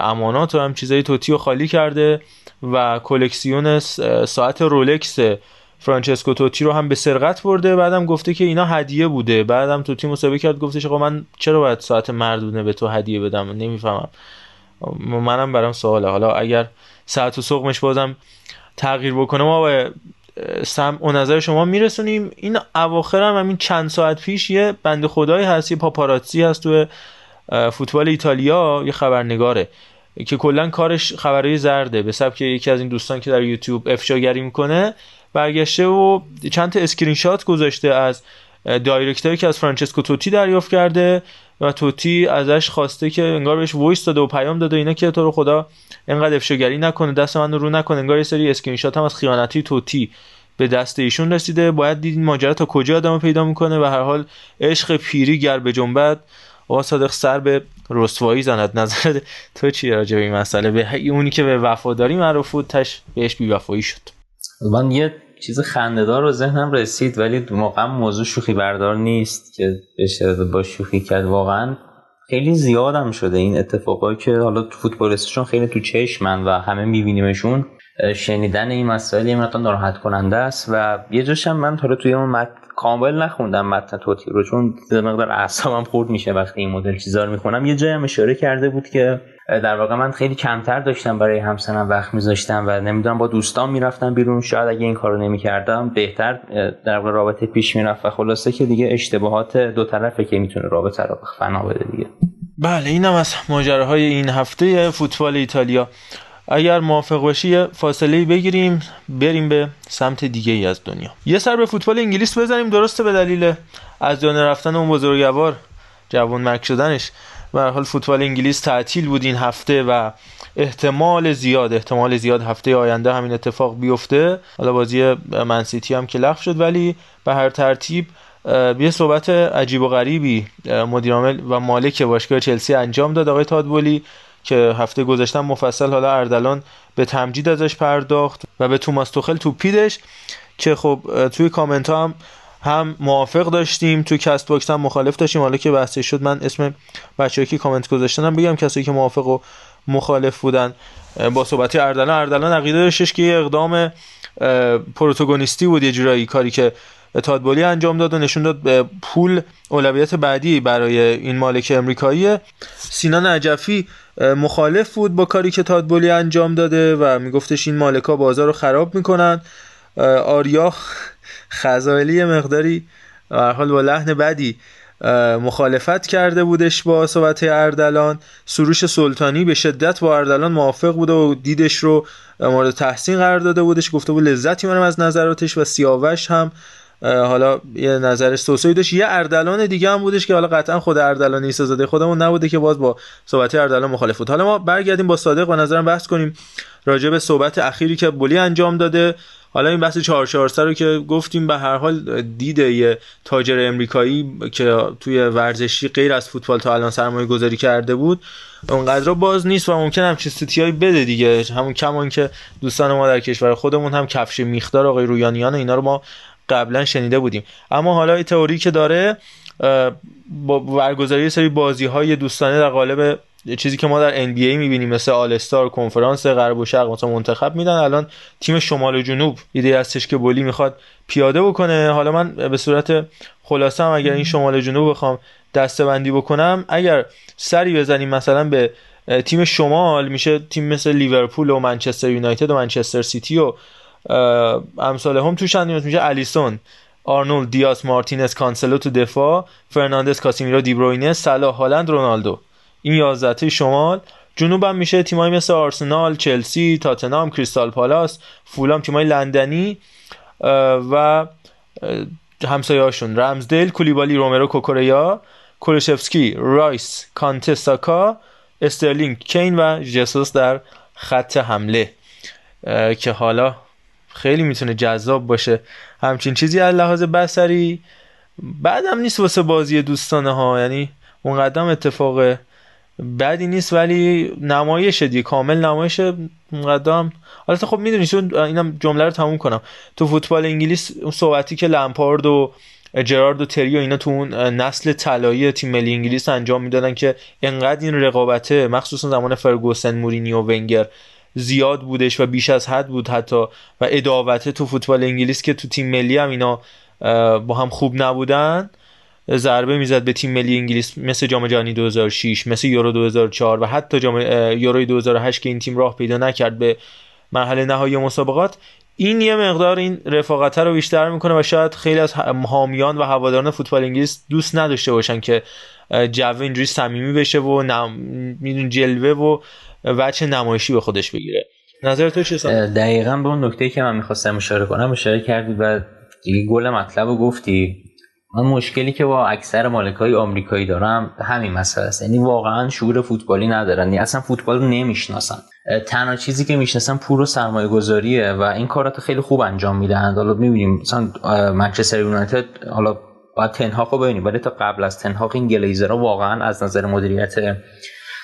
Speaker 2: امانات و هم چیزای توتی رو خالی کرده و کلکسیون ساعت رولکس فرانچسکو توتی رو هم به سرقت برده بعدم گفته که اینا هدیه بوده. بعدم توتی مسابقه کرد گفتش آقا من چرا باید ساعت مردونه به تو هدیه بدم؟ نمی‌فهمم. منم برام سواله. حالا اگر صحت و سقمش بازم تغییر بکنه به سمع و نظر شما میرسونیم. این اواخر هم همین چند ساعت پیش یه بند خدایی هست یه پاپاراتسی هست تو فوتبال ایتالیا یه خبرنگاره که کلا کارش خبرهای زرده. به سبب که یکی از این دوستان که در یوتیوب افشاگری می‌کنه برگشته و چند تا اسکرین شات گذاشته از direct ایی که از فرانچسکو توتی دریافت کرده و توتی ازش خواسته که انگار بهش voice داده و پیام داده اینا که تو رو خدا انقدر افشاگری نکنه دست من رو نکنه انگار یه سری اسکرین شات هم از خیانتی توتی به دست ایشون رسیده. باید دیدین ماجرا تا کجا آدم پیدا می‌کنه و هر حال عشق پیری گر بجنبد. آقا صادق سر به رسوایی زند. نظر تو چی راجع به این مسئله؟ به اونی که به وفاداری معروف بود تش بهش بی وفایی شد.
Speaker 3: من یه چیز خندهدار رو ذهنم رسید ولی واقعا موضوع شوخی بردار نیست که بشه با شوخی کرد. واقعا خیلی زیادم شده این اتفاقایی که حالا فوتبالیستشون خیلی تو چشمن و همه میبینیمشون. شنیدن این مسائل یه مقدار ناراحت کننده است و یه جاشم من تا توی اون مت کامل نخوندم متن توتی رو چون مقدار اعصابم خورد میشه وقتی این مدل چیزا رو می‌خونم. یه جایی هم اشاره کرده بود که در واقع من خیلی کمتر داشتم برای همسنم وقت میذاشتم و نمی‌دونم با دوستان می‌رفتم بیرون. شاید اگه این کارو نمی‌کردم بهتر در واقع رابطه پیش می‌رفت. و خلاصه که دیگه اشتباهات دو طرفه که می‌تونه رابطه رو فنا بده دیگه.
Speaker 2: بله اینم از ماجراهای این هفته فوتبال ایتالیا. اگر موافق باشی فاصله بگیریم بریم به سمت دیگه ای از دنیا. یه سر به فوتبال انگلیس بزنیم درسته به دلیل از دنیا رفتن اون بزرگوار جوان مرگ شدنش. و حال فوتبال انگلیس تعطیل بود این هفته و احتمال زیاد احتمال زیاد هفته آینده همین اتفاق بیفته. حالا بازی منسیتی هم که لغو شد ولی به هر ترتیب یه صحبت عجیب و غریبی مدیرعامل و مالک باشگاه چلسی انجام داد. آقای تاد بولی که هفته گذشتم مفصل حالا اردلان به تمجید ازش پرداخت و به توماس توخل توپیدش که خب توی کامنت ها هم هم موافق داشتیم توی کست باکس هم مخالف داشتیم. حالا که بحثش شد من اسم بچه‌ای که کامنت گذاشتن هم بگم کسایی که موافق و مخالف بودن. با صحبت اردلان اردلان عقیده داشتش که یه اقدام پروتاگونیستی بود یه جورایی کاری که تادبولی انجام داد و نشون داد پول اولویت بعدی برای این مالک امریکایی سینان عجفی مخالف بود با کاری که تادبولی انجام داده و میگفتش این مالکا بازار رو خراب می‌کنن. آریا خزایلی مقداری به حال با لحن بدی مخالفت کرده بودش با صحبت اردلان. سروش سلطانی به شدت با اردلان موافق بوده و دیدش رو مورد تحسین قرار داده بودش. گفته بود لذتی منم از نظراتش و سیاوش هم حالا یه نظر سوسوی داشت. یه اردلان دیگه هم بودش که حالا قطعا خود اردلان نیست زاده خودمون نبوده که باز با صحبت اردلان مخالف بود. حالا ما برگردیم با صادق و نظرم بحث کنیم راجع به صحبت اخیری که بولی انجام داده. حالا این بحث 443 رو که گفتیم به هر حال دیده یه تاجر امریکایی که توی ورزشی غیر از فوتبال تا الان سرمایه گذاری کرده بود. اونقدر باز نیست و ممکن هم چه ستیایی بده دیگه. همون کمان که دوستان ما در کشور خودمون هم کفش میخدار آقای رویانیان اینا رو ما قبلا شنیده بودیم. اما حالا این تئوری که داره با برگزاری سری بازی های دوستانه در قالب چیزی که ما در NBA می‌بینیم مثل آلستار کنفرانس غرب و شرق مثلا منتخب میدن. الان تیم شمال و جنوب ایده هستش که بولی می‌خواد پیاده بکنه. حالا من به صورت خلاصه هم اگر این شمال و جنوب بخوام دسته بندی بکنم اگر سری بزنیم مثلا به تیم شمال میشه تیم مثل لیورپول و منچستر یونایتد و منچستر سیتی و امثالهم توش میشه الیسون آرنولد دیاس مارتینز کانسلو تو دفاع فرناندز کاسیمیرو دیبروینه صلاح هالند رونالدو. این 11 شمال. جنوب هم میشه تیمایی مثل آرسنال، چلسی، تاتنام، کریستال پالاس، فولام تیمای لندنی و همسایه هاشون رمزدیل، کولیبالی، رومرو، کوکوریا، کولوشفسکی، رایس، کانته، استرلینگ، کین و جسوس در خط حمله که حالا خیلی می‌تونه جذاب باشه. همچین چیزی از لحاظ بصری بدم نیست واسه بازی دوستانه ها یعنی اون قدم اتفاق بدی نیست ولی نمایش دیگه کامل نمایش قدم حالا خب می‌دونی اینم جمله رو تموم کنم. تو فوتبال انگلیس اون صحبتی که لمپارد و جرارد و تری و اینا تو اون نسل طلایی تیم ملی انگلیس انجام می‌دادن که انقدر این رقابته مخصوصا زمان فرگوسن مورینی و ونگر زیاد بودش و بیش از حد بود حتی و اداوته تو فوتبال انگلیس که تو تیم ملی هم اینا با هم خوب نبودن ضربه می‌زد به تیم ملی انگلیس مثل جام جهانی 2006 مثل یورو 2004 و حتی جام یورو 2008 که این تیم راه پیدا نکرد به مرحله نهایی مسابقات. این یه مقدار این رفاقت رو بیشتر می‌کنه و شاید خیلی از حامیان و هواداران فوتبال انگلیس دوست نداشته باشن که جو اینجوری صمیمی بشه و نم... میدون جلوه و وچه نمایشی به خودش بگیره. نظر تو چیه
Speaker 3: دقیقا به اون نکته که من می‌خواستم اشاره کنم اشاره کردی و دیگه گل مطلب رو گفتی. من مشکلی که با اکثر مالکای آمریکایی دارم همین مسئله است. یعنی واقعا شعور فوتبالی ندارن. یعنی اصلا فوتبال رو نمی‌شناسن. تنها چیزی که می‌شناسن پول و سرمایه گذاریه و این کارات خیلی خوب انجام میدن حالا می‌بینیم مثلا منچستر یونایتد حالا باید تنهاق رو ببینیم ولی تا قبل از تنهاق این گلیزرها واقعا از نظر مدیریت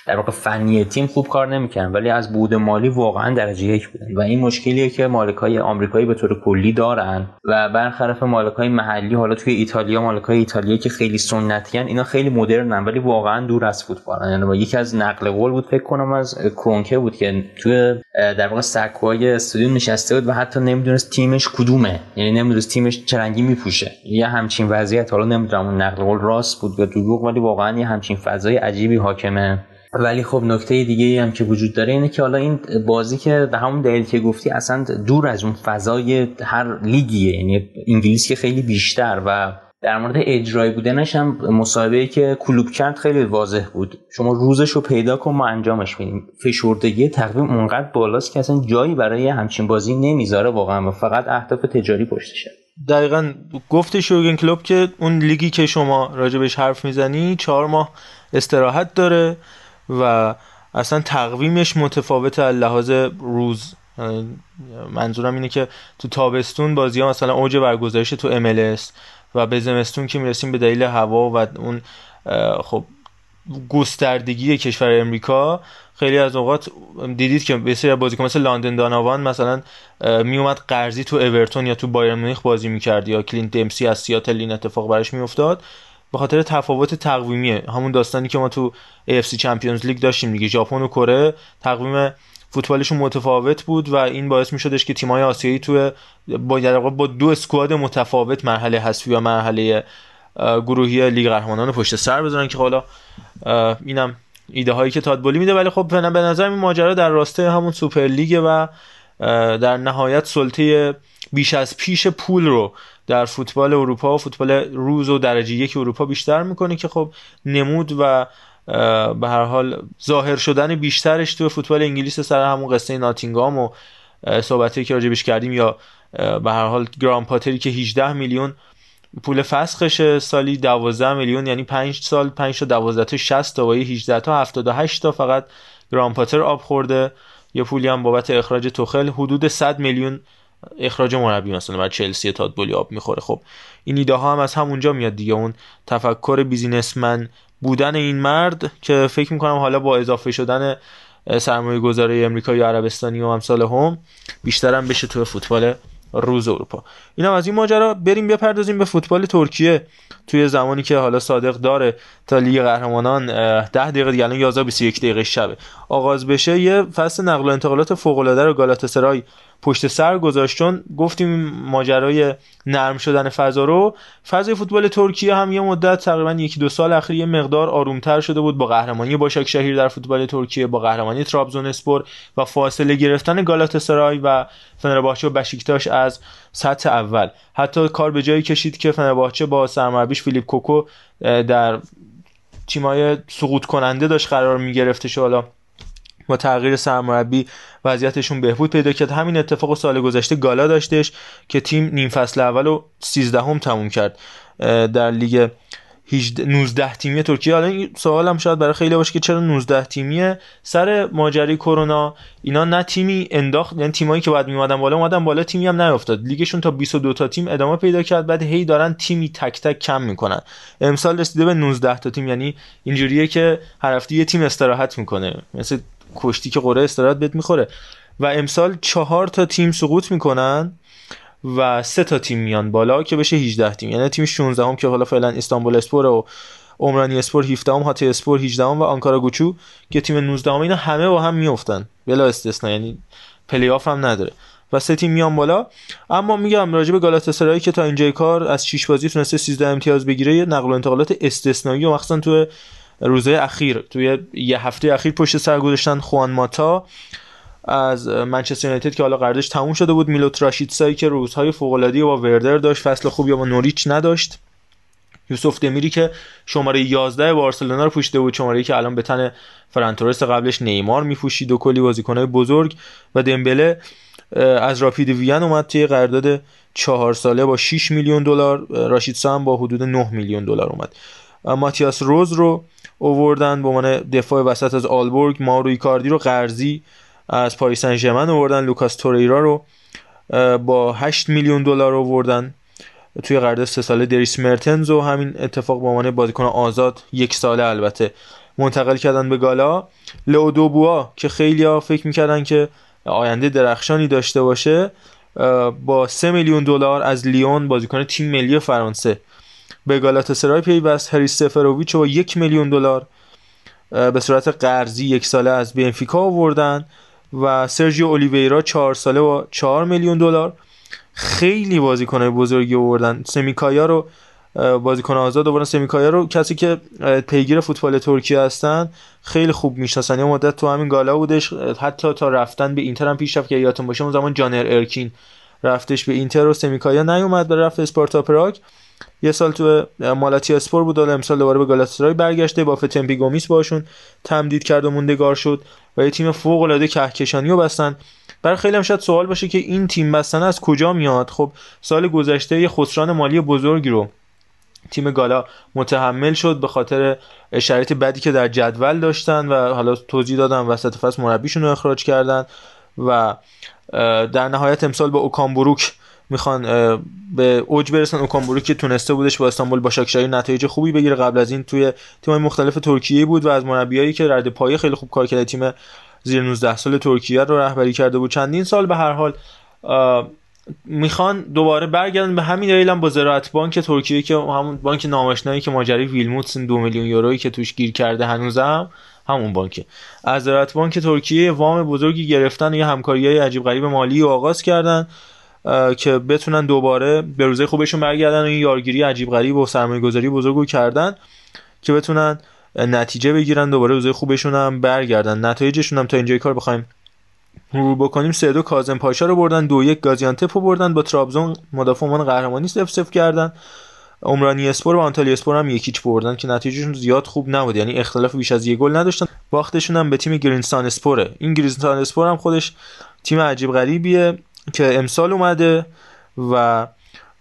Speaker 3: در واقع فنی تیم خوب کار نمی‌کنن ولی از بود مالی واقعا درجه یک بودن. و این مشکلیه که مالکای آمریکایی به طور کلی دارن و برخلاف مالکای محلی حالا توی ایتالیا مالکای ایتالیا که خیلی سنتی هن اینا خیلی مدرنن ولی واقعا دور از فوتبالن یعنی یکی از نقل قول بود فکر کنم از کرونکه بود که توی در واقع سکوهای استودیو نشسته بود و حتی نمی‌دونست تیمش کدومه. یعنی نمی‌دونست تیمش چه رنگی میپوشه. یه همچین وضعیت حالا نمی‌دونم نقل قول راست بود یا دروغ ولی واقعا یه همچین فضای عجیبی حاکمه. ولی خب نکته دیگه هم که وجود داره اینه که حالا این بازی که به همون دلیل که گفتی اصلا دور از اون فضای هر لیگیه یعنی انگلیس که خیلی بیشتر و در مورد اجرایی بودنش هم مصاحبه که کلوب کرد خیلی واضح بود. شما روزش رو پیدا کن ما انجامش میدیم. فشردگی تقویم اونقدر بالاست که اصلا جایی برای همچین بازی نمی‌ذاره واقعا فقط اهداف تجاری پشتشه.
Speaker 2: دقیقا گفته شوگن کلوب که اون لیگی که شما راجبش حرف می‌زنی چهار ماه استراحت داره. و اصلا تقویمش متفاوت از لحاظ روز. منظورم اینه که تو تابستون بازی ها مثلا اوج برگزارش تو MLS و به زمستون که می‌رسیم به دلیل هوا و اون خب گستردگی کشور امریکا خیلی از اوقات دیدید که به سری بازیکن مثل لاندن داناوان مثلا میومد قرضی تو اورتون یا تو بایرن مونیخ بازی می‌کرد یا کلینت دمسی از سیاتل این اتفاق براش میافتاد. به خاطر تفاوت تقویمیه همون داستانی که ما تو AFC Champions League داشتیم دیگه. ژاپن و کره تقویم فوتبالشون متفاوت بود و این باعث می شدش که تیمای آسیایی تو با با دو squad متفاوت مرحله حذفی و مرحله گروهی لیگ قهرمانان پشت سر بذارن که حالا اینم ایده هایی که تاد بولی میده. ولی خب به نظر این ماجرا در راسته همون سوپر لیگ و در نهایت سلطه بیش از پیش پول رو در فوتبال اروپا و فوتبال روز و درجه یک اروپا بیشتر می‌کنه که خب نمود و به هر حال ظاهر شدن بیشترش تو فوتبال انگلیس سر همون قصه ناتینگام و صحبتی که راجبش کردیم یا به هر حال گرام پاتری که 18 میلیون پول فسخش سالی 12 میلیون یعنی 5 سال 5 تا 12 تا 60 تا و 18 تا 78 تا فقط گرام پاتر آب خورده. یه پولی هم بابت اخراج توخل حدود 100 میلیون اخراج مربی مثلا بعد چلسی تادبولی آب می‌خوره. خب این ایده ها هم از همونجا میاد دیگه. اون تفکر بیزینسمن بودن این مرد که فکر می‌کنم حالا با اضافه شدن سرمایه گذاری امریکایی و عربستانی و امثال هم بیشتر هم بشه تو فوتبال روز اروپا. این از این ماجرا. بریم بپردازیم به فوتبال ترکیه. توی زمانی که حالا صادق داره تا لیگ قهرمانان 10 دقیقه دیگه الان 11 21 دقیقه شبه. آغاز بشه یه فصل نقل و انتقالات فوق العاده رو گالاتاسرای پشت سر گذاشت چون گفتیم ماجرای نرم شدن فضا رو فضای فوتبال ترکیه هم یه مدت تقریبا یکی دو سال اخیر یه مقدار آرومتر شده بود با قهرمانی باشاک شهیر در فوتبال ترکیه با قهرمانی ترابزون اسپور و فاصله گرفتن گالاتاسرای و فنرباچه و بشیکتاش از سطح اول. حتی کار به جایی کشید که فنرباچه با سرمربیش فیلیپ کوکو در تیمای سقوط کننده داشت قرار میگرفتش حالا با تغییر سرمربی وضعیتشون بهبود پیدا کرد. همین اتفاق و سال گذشته گالا داشتش که تیم نیم فصل اول و 13 هم تموم کرد. در لیگ 19 تیمی ترکیه. حالا این سوال هم شاید برای خیلی باشه که چرا 19 تیمیه؟ سر ماجرای کرونا اینا نه تیمی انداخت یعنی تیمایی که بعد میومدن بالا اومدن بالا تیمی هم نیافتاد. لیگشون تا 22 تا تیم ادامه پیدا کرد بعد هی دارن تیمی تک تک کم می‌کنن. امسال رسیده به 19 تا تیم. یعنی اینجوریه که هر هفته یه تیم استراحت می‌کنه. مثل کشتی که قرعه استراحت بهت می‌خوره. و امسال چهار تا تیم سقوط می‌کنن و سه تا تیم میان بالا که بشه 18 تیم. یعنی تیم 16 هم که حالا فعلا استانبول اسپور و عمرانیه اسپور 17 هم هاتای اسپور 18 هم و آنکارا گوجو که تیم 19 هم اینا همه با هم میافتن. بلا استثنا یعنی پلی آف هم نداره. و سه تیم میان بالا. اما میگم راجع به گالاتاسرای که تا اینجای کار از 6 بازی تونسته 13 امتیاز بگیره نقل و انتقالات استثنایی و مخصوصا تو روزهای اخیر توی یه هفته اخیر پشت سر گذاشتن خوان ماتا از منچستر یونایتد که حالا قراردادش تموم شده بود. میلوت راشیتسایی که روزهای فوق با وردر داشت فصل خوبی با نوریچ نداشت. یوسف دمیری که شماره 11 بارسلونا رو پوشیده بود شماره که الان به تن فرانتورس قبلش نیمار میپوشید و کلی بازیکنهای بزرگ و دمبله از راپید وین اومد توی قرارداد چهار ساله با 6 میلیون دلار. راشید هم با حدود 9 میلیون دلار اومد. ماتیاس راس رو اووردن به عنوان دفاع وسط از آلبورگ مائورو ایکاردی رو قرضی از پاریس سن ژرمن اووردن لوکاس توریرا رو با 8 میلیون دلار اووردن توی قرارداد سه ساله دریس مرتنز و همین اتفاق به عنوان بازیکن آزاد یک ساله البته منتقل کردن به گالا. لئودوبوا که خیلی ها فکر می‌کردن که آینده درخشانی داشته باشه با 3 میلیون دلار از لیون بازیکن تیم ملی فرانسه به گالاتاسرای پیوست. هری سفروویچ با یک میلیون دلار به صورت قرضی یک ساله از بنفیکا آوردن و سرژیو اولیویرا چهار ساله با 4 میلیون دلار. خیلی بازیکنهای بزرگی آوردن. سمیکایا رو بازیکن آزاد آوردن. سمیکایا رو کسی که پیگیر فوتبال ترکیه هستن خیلی خوب می‌شناسن. یه مدت تو همین گالا بودش حتی تا رفتن به اینتر هم پیش رفت که یادتون باشه اون زمان جانر ارکین رفتش به اینتر و سمیکایا نیومد به رفت اسپارتا پراگ. یه سال تو مالاتی اسپور بود و امسال دوباره به گالاتاسرای برگشته. با فتمپی گومیس باشون تمدید کرد و موندگار شد و یه تیم فوق العاده کهکشانی رو بستن. برای خیلی هم شاید سوال باشه که این تیم بستن از کجا میاد؟ خب سال گذشته یه خسران مالی بزرگی رو تیم گالا متحمل شد به خاطر شرایط بدی که در جدول داشتن و حالا توضیح دادم وسط فصل مربیشون رو اخراج کردن و در نهایت امسال به اوکامبروک می‌خوان به اوج برسن. اوکامبروک که تونسته بودش با استانبول با شاکشاری نتایج خوبی بگیره. قبل از این توی تیم‌های مختلف ترکیه بود و از مربیایی که رده پایه خیلی خوب کار کرده تیم زیر 19 سال ترکیه رو رهبری کرده بود. چندین سال به هر حال می‌خوان دوباره برگردن. به همین دلیل هم با زراعت بانک ترکیه که همون بانک نامشنایی که ماجرای ویلموتس دو میلیون یورویی که توش گیر کرده هنوزم همون بانکه. از زراعت بانک ترکیه وام بزرگی گرفتن و یه همکاری های عجیب غریب مالی و آغاز کردن. که بتونن دوباره به روزه خوبشون برگردن و این یارگیری عجیب غریب و سرمایه گذاری بزرگ کردن که بتونن نتیجه بگیرن دوباره روزه خوبشون هم برگردن. نتایجشون هم تا اینجای کار بخوایم مرور بکنیم. سه دو کازم پاشا رو بردن. دو یک گازیانتپ رو بردن. با ترابزون مدافع عنوان قهرمانی صفر صفر کردن. عمرانیه اسپور و آنتالیا اسپور هم یک هیچ بردن که نتیجهشون زیاد خوب نبود. یعنی اختلاف بیش از یک گل نداشتن. باختشون هم به تیم گیرسون اسپوره. این گیرسون اسپور هم خودش تیم عجیب غریبیه. که امسال اومده و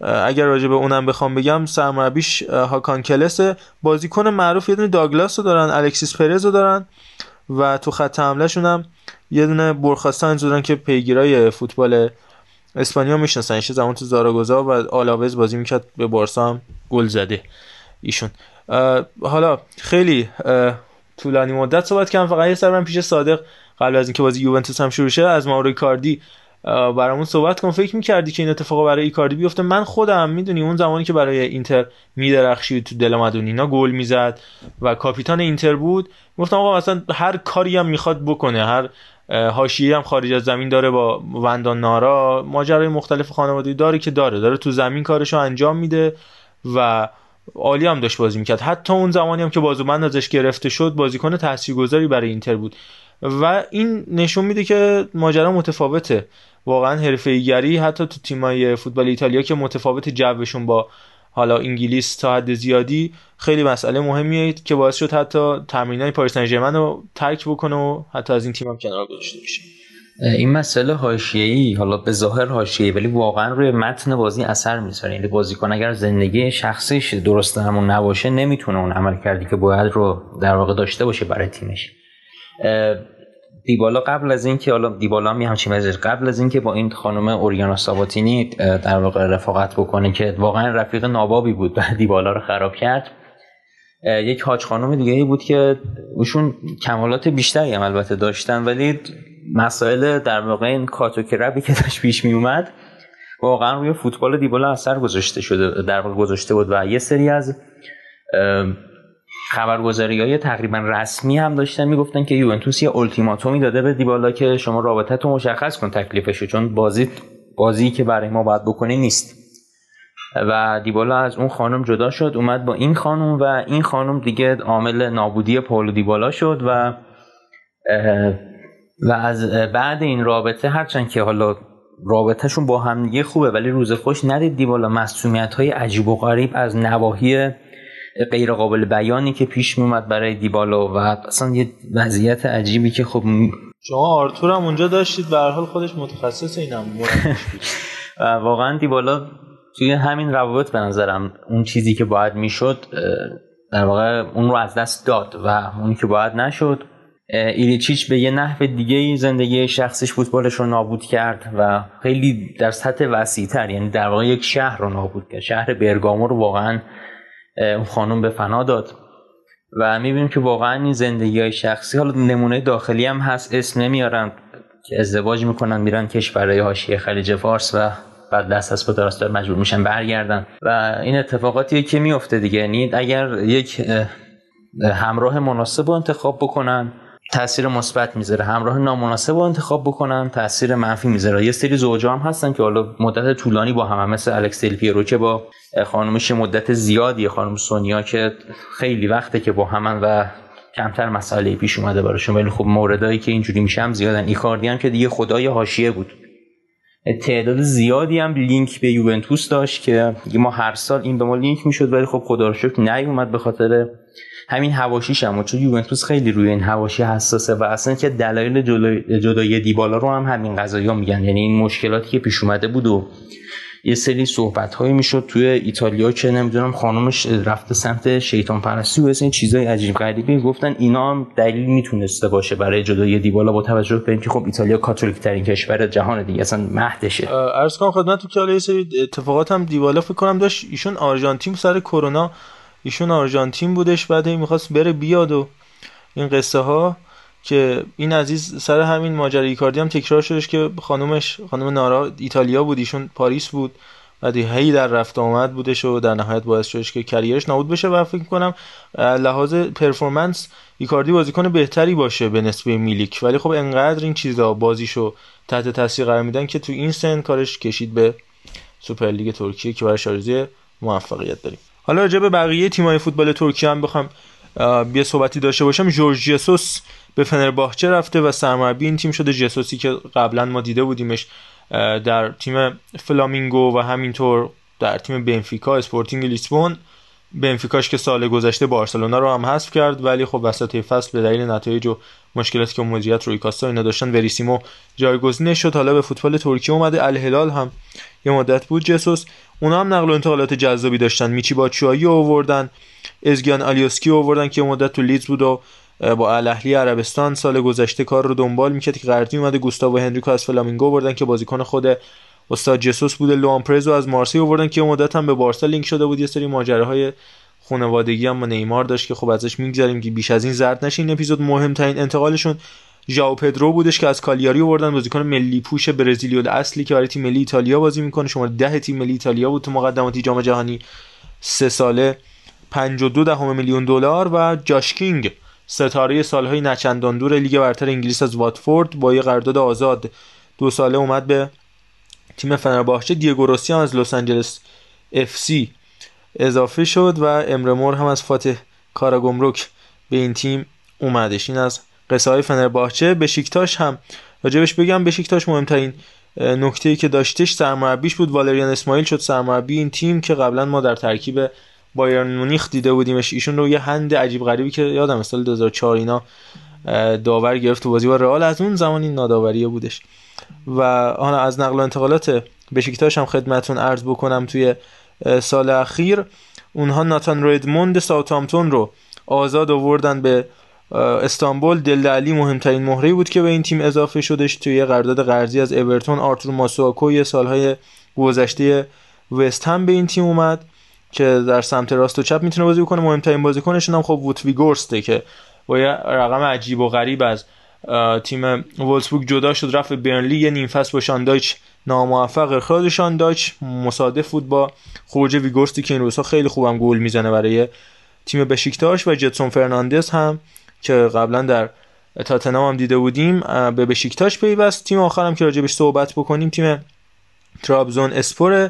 Speaker 2: اگر راجع به اونم بخوام بگم سرمربیش هاکان کلش بازیکن معروف یه دونه داگلاس رو دارن الکسیس پرز رو دارن و تو خط حمله هم یه دونه برخاستن دارن که پیگیرای فوتبال اسپانیا می‌شناسن. ایش زمان تو زاراگوزا و آلاوز بازی می‌کرد به بارسا هم گل زده ایشون. حالا خیلی طولانی مدت صحبت کردم. فقط یه سر پیش صادق قبل از اینکه بازی یوونتوس هم شروع شه از ماورو کاردی برامون صحبت کن. فکر می‌کردی که این اتفاق برای ایکاردی بیفته؟ من خودم می‌دونی اون زمانی که برای اینتر میدرخشید تو دل مدونینا گل می‌زد و کاپیتان اینتر بود گفتم آقا مثلا هر کاری هم می‌خواد بکنه هر حاشیه هم خارج از زمین داره با وندان نارا ماجرای مختلف خانوادگی داره که داره داره تو زمین کارشو انجام میده و عالی هم داشت بازی می‌کرد. حتی اون زمانی هم که بازوبند ازش گرفته شد بازیکن تاثیرگذاری برای اینتر بود. و این نشون میده که ماجرا متفاوته. واقعا حرفه‌ایگری حتی تو تیمای فوتبال ایتالیا که متفاوت جوشون با حالا انگلیس تا حد زیادی خیلی مسئله مهمیه که باعث شد حتی تمرینای پاریس سن رو ترک بکنه و حتی از این تیم هم کنار گذاشته بشه.
Speaker 3: این مسئله حاشیه‌ای حالا به ظاهر حاشیه‌ای ولی واقعا روی متن بازی اثر می‌ذاره. یعنی بازیکن اگر زندگی شخصیش درست همون نباشه نمی‌تونه اون عمل کردی که باید رو در واقع داشته باشه برای تیمش. دیبالا قبل از اینکه حالا دیبالا می همچین قبل از اینکه با این خانم اوریانا ساباتینی در واقع رفاقت بکنه که واقعا رفیق نابابی بود و دیبالا رو خراب کرد یک حاج خانم دیگه بود که اوشون کمالات بیشتری هم البته داشتن ولی مسائل در واقع این کاتو کربی که داشت پیش می اومد واقعا روی فوتبال دیبالا اثر گذاشته شده در واقع گذاشته بود. و یه سری از خبرگزاری های تقریبا رسمی هم داشتن می‌گفتن که یوونتوس یه التیماتومی داده به دیبالا که شما رابطه تو مشخص کن تکلیفشو چون بازی بازی که برای ما باید بکنی نیست. و دیبالا از اون خانم جدا شد اومد با این خانم و این خانم دیگه عامل نابودی پولو دیبالا شد و و از بعد این رابطه هرچند که حالا رابطهشون با همدیگه خوبه ولی روز خوش ندید دیبالا مسئولیت های عجیب و غریب از نواحی غیر قابل بیانی که پیش میومد برای دیبالا و اصلا یه وضعیت عجیبی که خب
Speaker 2: شما آرتور هم اونجا داشتید به حال خودش متخصص اینم
Speaker 3: واقعا دیبالا توی همین روابط به نظرم اون چیزی که باید می‌شد در واقع اون رو از دست داد و اونی که باید نشد. ایلیچیچ به یه نحو دیگه زندگی شخصیش فوتبالش رو نابود کرد و خیلی در سطح وسیع تر یعنی در واقع یک شهر رو نابود کرد. شهر برگامو رو واقعا اون خانم به فنا داد. و می‌بینیم که واقعا این زندگی های شخصی حالا نمونه داخلی هم هست اسم نمیارم که ازدواج می‌کنن میرن کشورهای حاشیه خلیج فارس و بعد دست از پدراستار مجبور میشن برگردن. و این اتفاقاتی که میفته دیگه. یعنی اگر یک همراه مناسب رو انتخاب بکنن تاثیر مثبت می‌ذاره. همراه نامناسب رو انتخاب بکنن تاثیر منفی می‌ذاره. یه سری زوجا هم هستن که حالا مدت طولانی با هم, هم مثل الکس دل پیرو که با خانمش مدت زیادی خانم سونیا که خیلی وقته که با همن و کمتر مسئله پیش اومده براشون. ولی خب موردایی که اینجوری میشه هم زیادن. ایکاردی هم که دیگه خدای حاشیه بود. تعداد زیادی هم لینک به یوونتوس داشت که ما هر سال این به ما لینک می‌شد ولی خب خدا رو شکر نیومد به خاطر همین هواشیش هم چون یوونتوس خیلی روی این هواشی حساسه و اصلا که دلایل جدای دیبالا رو هم همین قضایا میگن. یعنی این مشکلاتی که پیش اومده بود و یه سری صحبت هایی می‌شد توی ایتالیا که نمی‌دونم خانمش رفته سمت شیطان پرستی و این چیزای عجیب غریبی. گفتن اینا هم دلیل می‌تونسته باشه برای جدای دیبالا با توجه به اینکه خب ایتالیا کاتولیک ترین کشور جهان دیگه اصلا مهدشه.
Speaker 2: عرض کنم خدمت که حالا یه سری اتفاقات هم دیبالا فکر کنم داشت ایشون آرژانتین سر کرونا ایشون آرژانتین بودش بعد می‌خواست بره بیاد و این قصه ها که این عزیز سر همین ماجرای ایکاردی هم تکرار شدش که خانومش واندا نارا ایتالیا بود ایشون پاریس بود. بعد هی در رفت آمد بودش و در نهایت باعث شدش که career ش نابود بشه و فکر کنم لحاظ performance ایکاردی بازیکن بهتری باشه به نسبه میلیک. ولی خب انقدر این چیزا بازیشو تحت تاثیر قرار میدن که تو این سن کارش کشید به سوپرلیگ ترکیه که براش آرزوی موفقیت داریم. حالا راجع به بقیه تیمای فوتبال ترکیه هم بخوام یه صحبتی داشته باشم. جورج جسوس به فنرباهچه رفته و سرمربی این تیم شده. جسوسی که قبلا ما دیده بودیمش در تیم فلامینگو و همینطور در تیم بنفیکا اسپورتینگ لیسبون. بنفیکاش که سال گذشته بارسلونا رو هم حذف کرد ولی خب وسط فصل به دلیل نتایج و مشکلاتی که مدیریت روی کاستا اینا داشتن وریسیمو جایگزین شد. حالا به فوتبال ترکیه اومده. الهلال هم یه مدت بود جسوس. اونا هم نقل و انتقالات جذابی داشتن. میچی باتشوایی آوردن. ازگیان آلیوسکی آوردن که مدت تو لیدز بود و با الاهلی عربستان سال گذشته کار رو دنبال می‌کرد. که قرضی اومده گوستاو هنریکو از فلامینگو آوردن که بازیکن خود استاد جسوس بوده. لوان پرز رو از مارسی آوردن که مدت هم به بارسا لینک شده بود. یه سری ماجراهای خانوادگی هم با نیمار داشت که خب ازش می‌گذاریم که بیش از این زرد نشه این اپیزود. مهمترین انتقالشون ژائو پدرو بودش که از کالیاری آوردن. بازیکن ملی پوش برزیلی اصلی که برای تیم ملی ایتالیا بازی می‌کنه. شما ده تیم ملی ایتالیا بود تو مقدماتی جام جهانی. سه ساله 52 دهم میلیون دلار و جاش کینگ ستاره سالهای نچندان دور لیگ برتر انگلیس از واتفورد با یه قرارداد آزاد. دو ساله اومد به تیم فنرباهچه دیگو روسی از لس آنجلس اف سی اضافه شد و امرمور هم از فاتح کاراگمرک به این تیم اومدش. این از قصه های فنرباهچه بشیکتاش هم. راجبش بگم بشیکتاش مهمترین نکته که داشتش سرمربیش بود. والریان اسماعیل شد سرمربی این تیم که قبلا ما در ترکیب بایرن مونیخ دیده بودیمش. ایشون رو یه هند عجیب غریبی که یادم سال 2004 اینا داور گرفت تو بازی با رئال. از اون زمان این ناداوریه بودش. و حالا از نقل و انتقالات بشیکتاش هم خدمتون عرض بکنم توی سال اخیر. اونها ناتان ردموند ساوثهامپتون رو آزاد آوردن به استانبول دل علی مهمترین مهره بود که به این تیم اضافه شدش توی قرارداد قرضی از اورتون. آرتور ماسواکو یه سالهای گذشته وست هم به این تیم اومد که در سمت راست و چپ می‌تونه بازی بکنه. مهمترین بازیکنشون هم خب ووتویگورسته که با یه رقم عجیب و غریب از تیم وولسبورگ جدا شد. رفت برنلی یه نیم فصل با شان دایچ ناموفق. اخراج شان دایچ مصادف بود با خروج وگهورستی که این روزها خیلی خوبم گل می‌زنه برای تیم بشیکتاش و جتسون فرناندز هم که قبلا در تاتنام هم دیده بودیم به بشیکتاش پیوست. تیم آخرم که راجبش صحبت بکنیم تیم ترابزون اسپور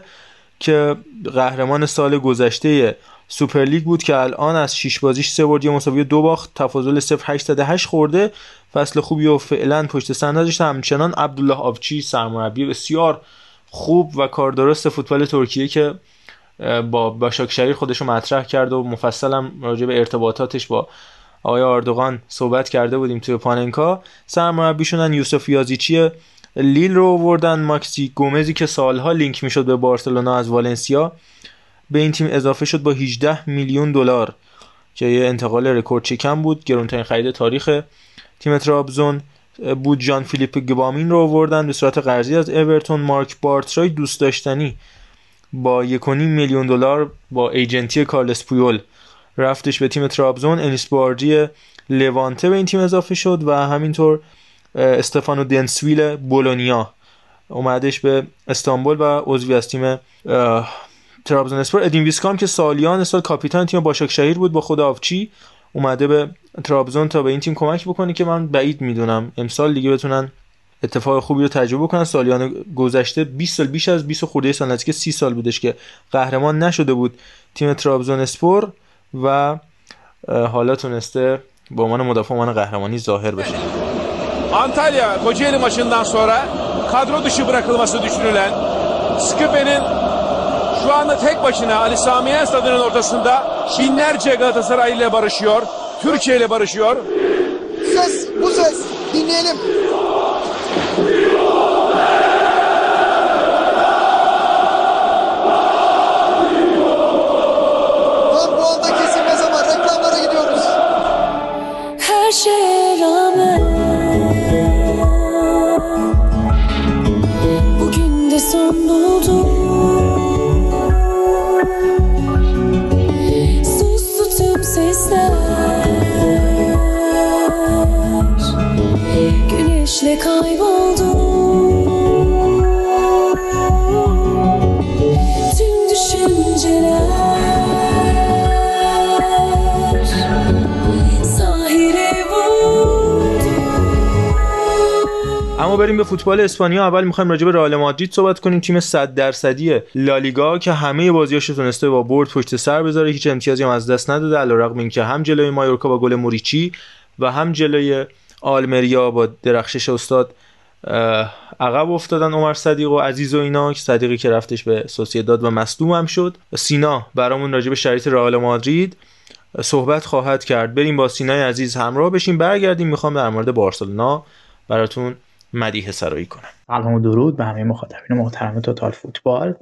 Speaker 2: که قهرمان سال گذشته سوپر لیگ بود که الان از 6 بازیش 3 برد یه مساوی دو باخت تفاضل 0.8 خورده. فصل خوبی و فعلا پشت سر نداشته همچنان عبدالله آبچی سرمربی بسیار خوب و کاردرست فوتبال ترکیه که با باشاک شهیر خودش رو مطرح کرد و مفصلم راجع به ارتباطاتش با آقای آردوغان صحبت کرده بودیم توی پاننکا. سرمربیشونن یوسف یازیچی لیل رو آوردن ماکسی گومزی که سالها لینک می‌شد به بارسلونا از والنسیا. به این تیم اضافه شد با 18 میلیون دلار که یه انتقال رکوردشکنم بود. گرونترین خرید تاریخ تیم ترابزون. بود جان فیلیپ گبامین رو آوردن. به صورت قرضی از اورتون مارک بارترای دوست داشتنی با 1.5 میلیون دلار با agent ی کارلس پویول رفتش به تیم ترابزون. انیس باردی لوانته به این تیم اضافه شد و همینطور استفانو دنسویل بولونیا اومدش به استانبول و عضوی از تیم ترابزون اسپور. ادین ویسکام که سالیان سال کاپیتان تیم باشاک شهیر بود با خود آفچی اومده به ترابزون تا به این تیم کمک بکنه که من بعید می‌دونم. امسال دیگه بتونن اتفاق خوبی رو تجربه کنن سالیان گذشته 20 سال بیش از 20 خورده سال نزدیک 30 سال بودش که قهرمان نشده بود تیم ترابزون اسپور. و حالا تونسته به عنوان مدافع عنوان قهرمانی ظاهر بشه
Speaker 1: Antalya Kocaeli maçından sonra kadro dışı bırakılması düşünülen Sküpe'nin şu anda tek başına Ali Sami Yen stadının ortasında binlerce Galatasaray ile barışıyor. Türkiye ile barışıyor.
Speaker 4: Ses, bu ses. Dinleyelim.
Speaker 2: اما بریم به فوتبال اسپانیا. اول می‌خوایم راجع به رئال مادرید صحبت کنیم. تیم 100 درصدی لالیگا که همه بازیاش تونسته با برد پشت سر بذاره. هیچ امتیازی هم از دست نداده علیرغم اینکه هم جلوی مایورکا با گل موریچی و هم جلوی آلمریا با درخشش استاد عقب افتادن عمر صدیق و عزیز و اینا که صدیقی که رفتش به سوسیداد و مصدوم هم شد. سینا برامون راجع به شرایط رئال مادرید صحبت خواهد کرد. بریم با سینای عزیز همراه بشیم. برگردیم. می‌خوام در مورد بارسلونا براتون مدیح سرایی کنم.
Speaker 5: سلام و درود به همه مخاطبین محترم توتال فوتبال.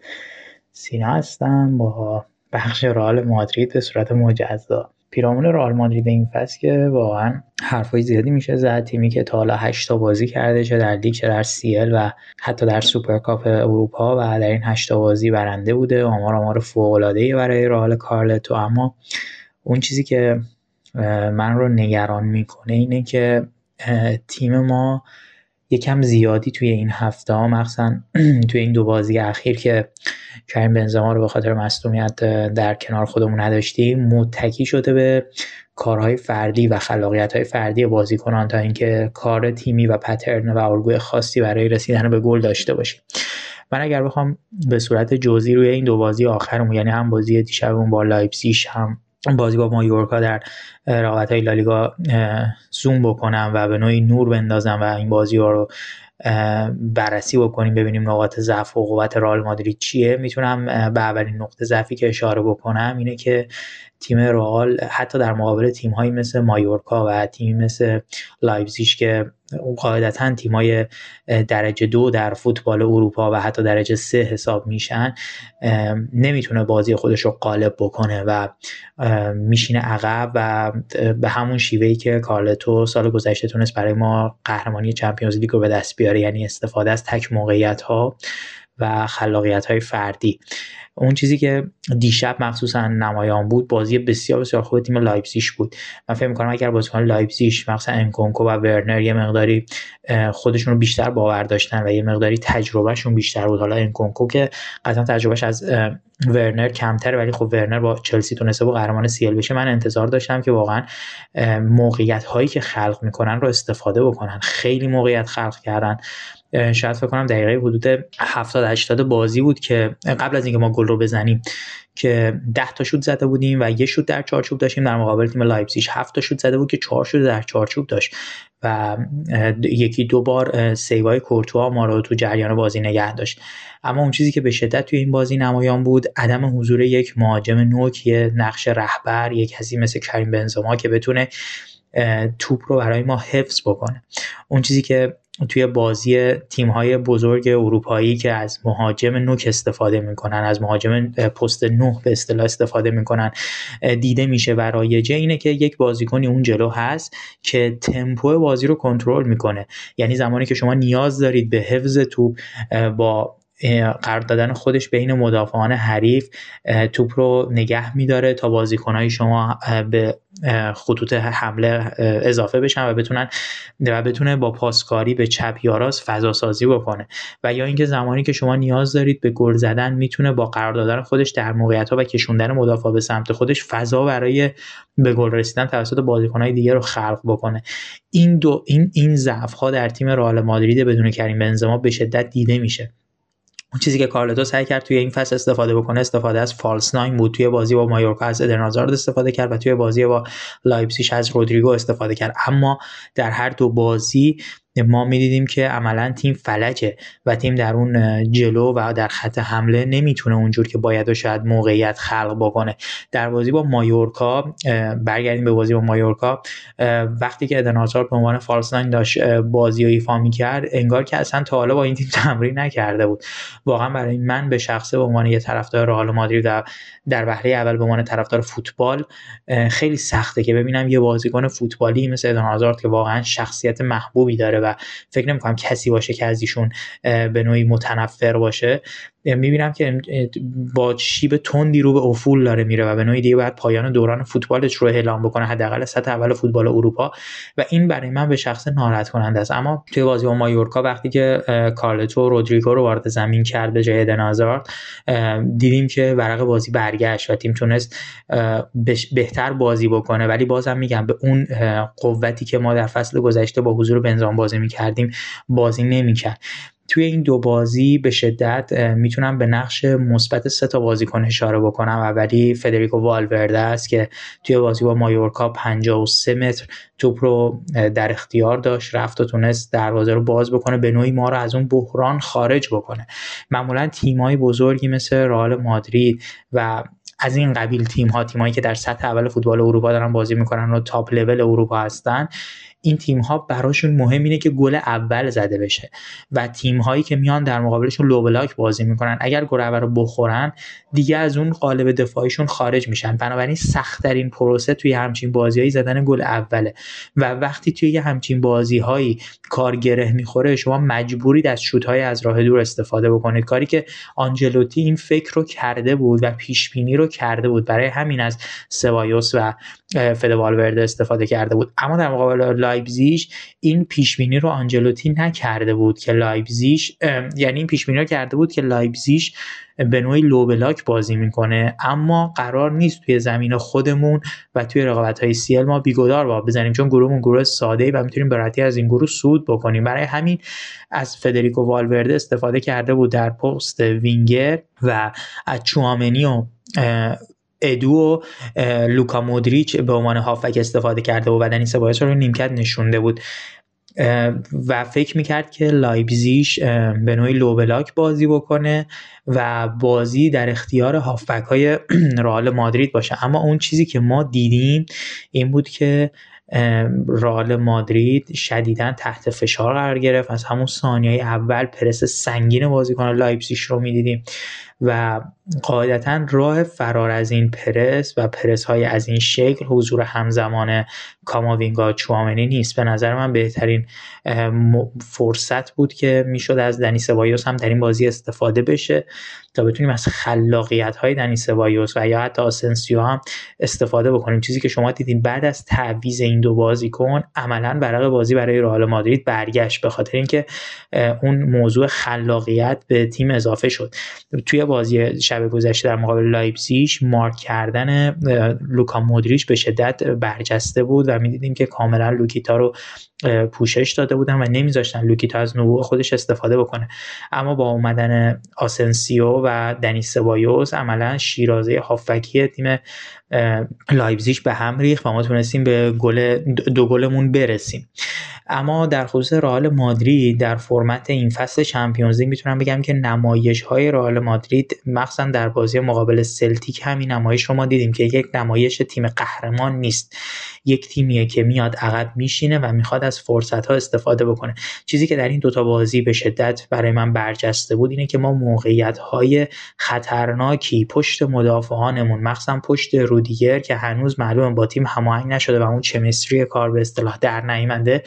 Speaker 5: سینا هستم با بخش رئال مادرید به صورت مجزا. پیرامون رئال مادرید این فصل که واقعا حرفای زیادی میشه زد. تیمی که تا حالا 8 تا بازی کرده چه در لیگ چه در CL و حتی در سوپرکاپ اروپا و در این 8 تا بازی برنده بوده. آمار آمار فوق العاده برای رئال کارلتو. اما اون چیزی که من رو نگران می‌کنه اینه که تیم ما یکم زیادی توی این هفته ها مخصوصا توی این دو بازی اخیر که کریم بنزما رو به خاطر مصدومیت در کنار خودمون نداشتیم متکی شده به کارهای فردی و خلاقیت های فردی بازیکنان تا اینکه کار تیمی و pattern و الگوی خاصی برای رسیدن به گل داشته باشیم. من اگر بخوام به صورت جزئی روی این دو بازی آخرمون یعنی هم بازی دیشبمون با لایپزیگ هم بازی با مایورکا در رقابت های لالیگا زوم بکنم و به نوعی نور بندازم و این بازی ها رو بررسی بکنیم ببینیم نقاط ضعف و قوت رئال مادرید چیه. می‌تونم به اولین نقطه ضعفی که اشاره بکنم اینه که تیم رئال حتی در مقابل تیم هایی مثل مایورکا و تیمی مثل لایپزیگ که قاعدتا تیم های درجه دو در فوتبال اروپا و حتی درجه سه حساب میشن نمی‌تونه بازی خودش رو غالب بکنه و میشینه عقب و به همون شیوهی که کارلتو سال گذشته تونست برای ما قهرمانی Champions League رو به دست بیاره یعنی استفاده از تک موقعیت ها و خلاقیت های فردی. اون چیزی که دیشب مخصوصا نمایان بود بازی بسیار بسیار خوب تیم لایپزیگ بود. من فکر می‌کنم اگر بازیکن لایپزیگ مخصوصا انکونکو و ورنر یه مقداری خودشون رو بیشتر باور داشتن و یه مقداری تجربهشون بیشتر بود. حالا انکونکو که قطعا تجربهش از ورنر کمتر ولی خب ورنر با چلسی تونسته با قهرمان CL بشه. من انتظار داشتم که واقعا موقعیت هایی که خلق می‌کنن رو استفاده بکنن. خیلی موقعیت خلق کردن. شاید فکر کنم دقیقه حدود 70 80 بازی بود که قبل از اینکه ما گل رو بزنیم که 10 تا شوت زده بودیم و یه شوت در چارچوب داشتیم در مقابل تیم لایپزیگ. 7 تا شوت زده بود که 4 شوت در چارچوب داشت و یکی دو بار سیوای کورتوا ما رو تو جریان بازی نگه داشت. اما اون چیزی که به شدت توی این بازی نمایان بود عدم حضور یک مهاجم نوک یه نقش رهبر یک کسی مثل کریم بنزما که بتونه توپ رو برای ما حفظ بکنه. اون چیزی که توی بازی تیم های بزرگ اروپایی که از مهاجم نوک استفاده می‌کنن از مهاجم پست نه به اصطلاح استفاده می‌کنن دیده میشه. و رایجه اینه که یک بازیکنی اون جلو هست که تمپو بازی رو کنترل می‌کنه. یعنی زمانی که شما نیاز دارید به حفظ توپ با قرار دادن خودش بین مدافعان حریف توپ رو نگه میداره تا بازیکنهای شما به خطوط حمله اضافه بشن و بتونن و بتونه با پاسکاری به چپ یا راست فضا سازی بکنه. و یا اینکه زمانی که شما نیاز دارید به گل زدن می‌تونه با قرار دادن خودش در موقعیت ها و کشوندن مدافع به سمت خودش فضا برای به گل رسیدن توسط بازیکنهای دیگه رو خلق بکنه. این دو این این ضعف ها در تیم رئال مادرید بدون کریم بنزما به شدت دیده میشه. اون چیزی که کارلتو سعی کرد توی این فصل استفاده بکنه استفاده از فالس ناین بود. توی بازی با مایورکا از ادرنازارد استفاده کرد و توی بازی با لایپسیش از رودریگو استفاده کرد. اما در هر دو بازی ما می‌دیدیم که عملا تیم فلجه و تیم در اون جلو و در خط حمله نمی‌تونه اونجور که باید و شاید موقعیت خلق بکنه. در بازی با مایورکا برگردیم به بازی با مایورکا وقتی که ادنازار به عنوان فالس ناین داشت بازی رو ایفا می‌کرد انگار که اصلا تا حالا با این تیم تمرین نکرده بود. واقعا برای من به شخصه به عنوان یه طرفدار رئال مادرید در در وهله اول به عنوان طرفدار فوتبال خیلی سخته که ببینم یه بازیکن فوتبالی مثل ادن که واقعا شخصیت محبوبی داره و فکر نمی‌کنم کسی باشه که از ایشون به نوعی متنفر باشه. می‌بینم که با شیب تندی رو به افول داره میره و به نوعی دیگه باید پایان دوران فوتبالش رو اعلام بکنه حداقل سطح اول فوتبال اروپا. و این برای من به شخص ناراحت کننده است. اما توی بازی با مایورکا وقتی که کارلتو رودریگو رو وارد زمین کرد به جای دنازارد دیدیم که ورق بازی برگشت و تیم تونست بهتر بازی بکنه. ولی بازم میگم به اون قوتی که ما در فصل گذشته با حضور بنزان بازی می‌کردیم بازی نمی‌کرد. توی این دو بازی به شدت می‌تونم به نقش مثبت سه تا بازیکن اشاره بکنم. اولی فدریکو والورده است که توی بازی با مایورکا 53 متر توپ رو در اختیار داشت. رفت و تونست دروازه رو باز بکنه به نوعی ما رو از اون بحران خارج بکنه. معمولا تیمای بزرگی مثل رئال مادرید و از این قبیل تیم ها تیمایی که در سطح اول فوتبال اروپا دارن بازی می‌کنن و تاپ لول اروپا هستن این تیم ها براشون مهم اینه که گل اول زده بشه و تیم هایی که میان در مقابلشون لو بلاک بازی می‌کنن. اگر گل اول رو بخورن دیگه از اون قالب دفاعیشون خارج میشن. بنابراین سختترین پروسه توی همچین بازیهایی زدن گل اوله. و وقتی توی همچین بازیهایی کار گره می‌خوره شما مجبورید از شوت های از راه دور استفاده بکنید. کاری که آنجلوتی این فکر رو کرده بود و پیش بینی رو کرده بود برای همین از سبایوس و فده والورده استفاده کرده بود. اما در مقابل لایبزیش این پیش بینی رو آنجلوتی نکرده بود که لایبزیش یعنی این پیش بینی رو کرده بود که لایبزیش به نوعی low block بازی می‌کنه. اما قرار نیست توی زمین خودمون و توی رقابت های CL ما بی‌گدار به آب بزنیم چون گروهمون گروه ساده و می‌تونیم به راحتی از این گروه صعود بکنیم. برای همین از فدریکو والورده استفاده کرده بود در پست وینگر و از چوامنی و ادو و لوکا مودریچ به عنوان هافبک استفاده کرده و دنی سبایوس رو نیمکت نشونده بود. و فکر می‌کرد که لایبزیش به نوعی low block بازی بکنه و بازی در اختیار هافبک های رئال مادرید باشه. اما اون چیزی که ما دیدیم این بود که رئال مادرید شدیدا تحت فشار قرار گرفت. از همون ثانیه اول پرس سنگین بازیکن لایپزیگ رو می‌دیدیم. و قاعدتا راه فرار از این پرس و پرس های از این شکل حضور همزمان کاماوینگا چوامنی نیست. به نظر من بهترین فرصت بود که می‌شد از دنی سبایوس هم در این بازی استفاده بشه تا بتونیم از خلاقیت های دنی سبایوس و یا حتی آسنسیو هم استفاده بکنیم. چیزی که شما دیدین بعد از تعویض این دو بازیکن عملا برق بازی برای رئال مادرید برگشت به خاطر اینکه اون موضوع خلاقیت به تیم اضافه شد. توی بازی شب گذشته در مقابل لایپزیگ مارک کردن لوکا مودریچ به شدت برجسته بود و می‌دیدیم که کاملا لوکیتا رو پوشش داده بودن و نمیذاشتن لوکیتا از نبوغ خودش استفاده بکنه. اما با اومدن آسنسیو و دنی سبایوس عملا شیرازه هافبکی تیم لایپزیگ به هم ریخت و ما تونستیم به گل دو گلمون برسیم. اما در خصوص رئال مادرید در فرمت این فصل چمپیونز لیگ می‌تونم بگم که نمایش های رئال مادرید مخصوصا در بازی مقابل سلتیک همین نمایش رو ما دیدیم که یک نمایش تیم قهرمان نیست. یک تیمیه که میاد عقب میشینه و می‌خواد از فرصت ها استفاده بکنه. چیزی که در این دوتا بازی به شدت برای من برجسته بود اینه که ما موقعیت های خطرناکی پشت مدافعانمون مخصوصا پشت رودیگر که هنوز معلوم با تیم هماهنگ نشده و اون چمستری کار به اصطلاح در نیامده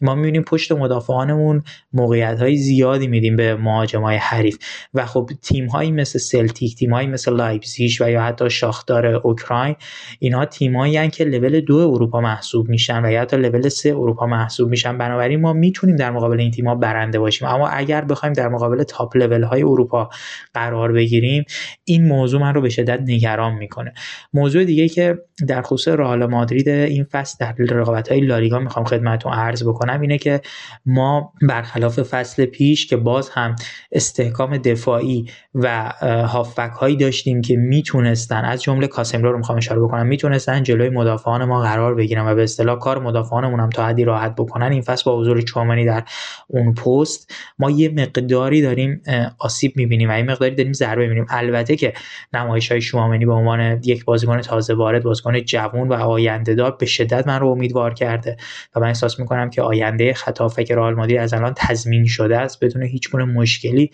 Speaker 5: ما می‌بینیم پشت مدافعانمون موقعیت های زیادی میدیم به مهاجم های حریف. و خب تیم هایی مثل سلتیک تیم هایی مثل لایپزیگ و یا حتی شاختار اوکراین اینها تیم هایی که لول دو اروپا محسوب میشن و یا حتی لول سه اروپا محسوب میشن. بنابراین ما می‌تونیم در مقابل این تیم ها برنده باشیم. اما اگر بخوایم در مقابل top level های اروپا قرار بگیریم این موضوع من رو به شدت نگران می‌کنه. موضوع دیگه که در خصوص رئال مادرید این فصل در رقابت های لالیگا می‌خوام خدمتتون عرض بکنم اینه که ما برخلاف فصل پیش که باز هم استحکام دفاعی و هافبک هایی داشتیم که می‌تونستن از جمله کاسمرو رو می‌خوام اشاره بکنم می‌تونستن جلوی مدافعان ما قرار بگیرن و به اصطلاح کار مدافعانمون هم تا حدی راحت بکنن. این فصل با حضور چومنی در اون پست ما یه مقداری داریم آسیب می‌بینیم و این مقداری داریم ضربه می‌بینیم. البته که نمایش های شوامنی به عنوان یک بازیکن تازه وارد بازیکن جوان و آینده دار به شدت من رو امیدوار کرده و من احساس می‌کنم که آینده خطا فکر رئال مادرید از الان تضمین شده است بدون هیچ گونه مشکلی.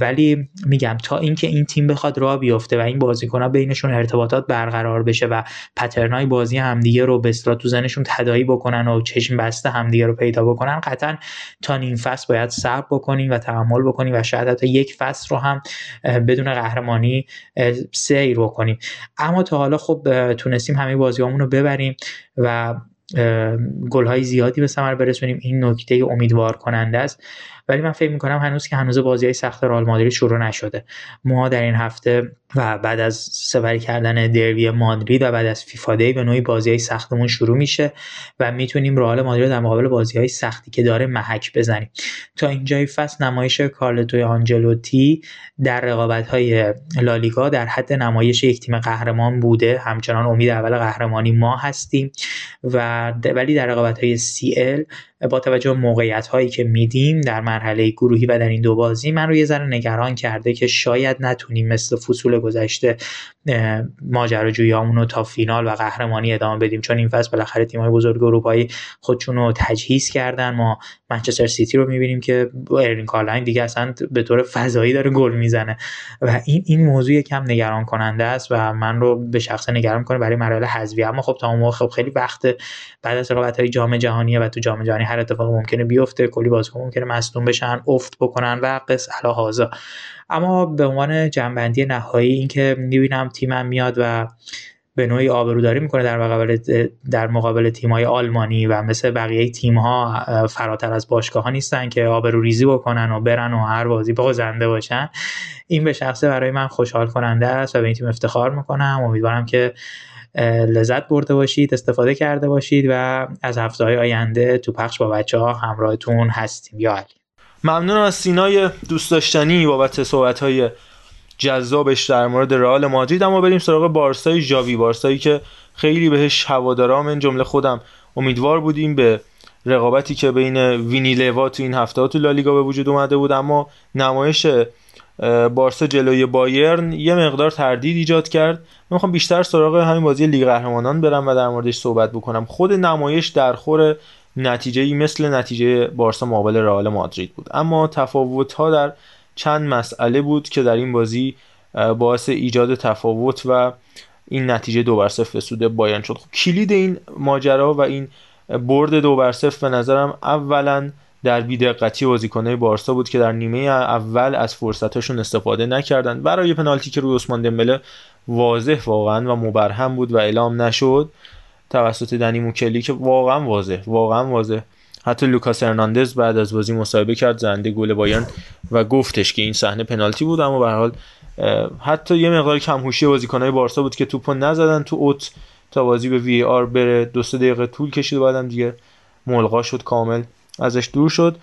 Speaker 5: ولی میگم تا اینکه این تیم بخواد راه بیفته و این بازیکن‌ها بینشون ارتباطات برقرار بشه و پترنای بازی همدیگه رو به اصطلاح تو زنشون تداعی بکنن و چشم بسته همدیگه رو پیدا بکنن قطعا تا نیم فصل باید صبر بکنیم و تحمل بکنیم و شاید حتی یک فصل رو هم بدون قهرمانی سیر بکنیم. اما تا حالا خب تونستیم همه بازیامون ببریم و گل های زیادی به ثمر برسونیم. این نکته امیدوار کننده است. ولی من فکر می‌کنم هنوز که هنوز بازی های سخت رئال مادرید شروع نشده. ما در این هفته و بعد از سپری کردن دروی مادرید و بعد از فیفا دی به نوعی بازی های سختمون شروع میشه و می‌تونیم رئال مادرید در مقابل بازی های سختی که داره محک بزنیم. تا اینجای فصل نمایش کارلتوی آنجلوتی در رقابت های لالیگا در حد نمایش یک تیم قهرمان بوده. همچنان امید اول قهرمانی ما هستیم و ولی در رقابت های ال با توجه به موقعیت هایی که میدیم در مرحله گروهی و در این دو بازی من رو یه ذره نگران کرده که شاید نتونیم مثل فصول گذشته ماجراجوییامون رو تا فینال و قهرمانی ادامه بدیم. چون این فصل بالاخره تیم‌های بزرگ اروپایی خودشون رو تجهیز کردن. ما منچستر سیتی رو می‌بینیم که ارین کارلاین دیگه اصلا به طور فضایی داره گل می‌زنه. و این این موضوع کم نگران کننده است و من رو به شخص نگران می‌کنه برای مراحل حذفی. اما خب تا اون خب خیلی وقت بعد از رقابت های جام جهانی و تو جام جهانی هر اتفاق ممکنه بیفته کلی بازیکن ممکنه مصدوم بشن افت بکنن و قص الا اما به عنوان جنبندی نهایی اینکه می‌بینم تیمم میاد و به نوعی آبروداری می‌کنه در مقابل در مقابل تیم‌های آلمانی و مثل بقیه تیم‌ها فراتر از باشگاه ها نیستن که آبروریزی بکنن و برن و هر بازی بازنده باشن. این به شخصه برای من خوشحال کننده است و به این تیم افتخار می‌کنم. امیدوارم که لذت برده باشید استفاده کرده باشید و از هفته های آینده تو پخش با بچه ها همراهتون هستیم. یا علی.
Speaker 2: ممنونم از سینای دوست داشتنی بابت صحبت های جذابش در مورد رئال مادرید. اما بریم سراغ بارسای ژاوی بارسایی که خیلی بهش هوادارام. من جمله خودم امیدوار بودیم به رقابتی که بین وینی لوا تو این هفته تو لالیگا به وجود اومده بود اما نمایش بارسا جلوی بایرن یه مقدار تردید ایجاد کرد. من می‌خوام بیشتر سراغ همین بازی لیگ قهرمانان برم و در موردش صحبت بکنم. خود نمایش در خور نتیجه مثل نتیجه بارسا مقابل رئال مادرید بود. اما تفاوت ها در چند مسئله بود که در این بازی باعث ایجاد تفاوت و این نتیجه دو بر صفر سود بایرن شد. خب کلید این ماجرا و این برد دو بر صفر به نظرم اولا در بیدقتی بازیکنه بارسا بود که در نیمه اول از فرصتشون استفاده نکردند برای پنالتی که روی عثمان دمبله واضح واقعا و مبرهم بود و اعلام نشد توسط دنی موکلی که واقعا واضح واقعا واضح. حتی لوکاس هرناندز بعد از بازی مصاحبه کرد زننده گل بایرن و گفتش که این صحنه پنالتی بود اما به هر حال حتی یه مقدار کمهوشی بازیکنهای بارسا بود که توپو نزدن تو اوت تا بازی به VAR بره. دو سه دقیقه طول کشید بعدم دیگه ملغا شد کامل. ازش دور شد.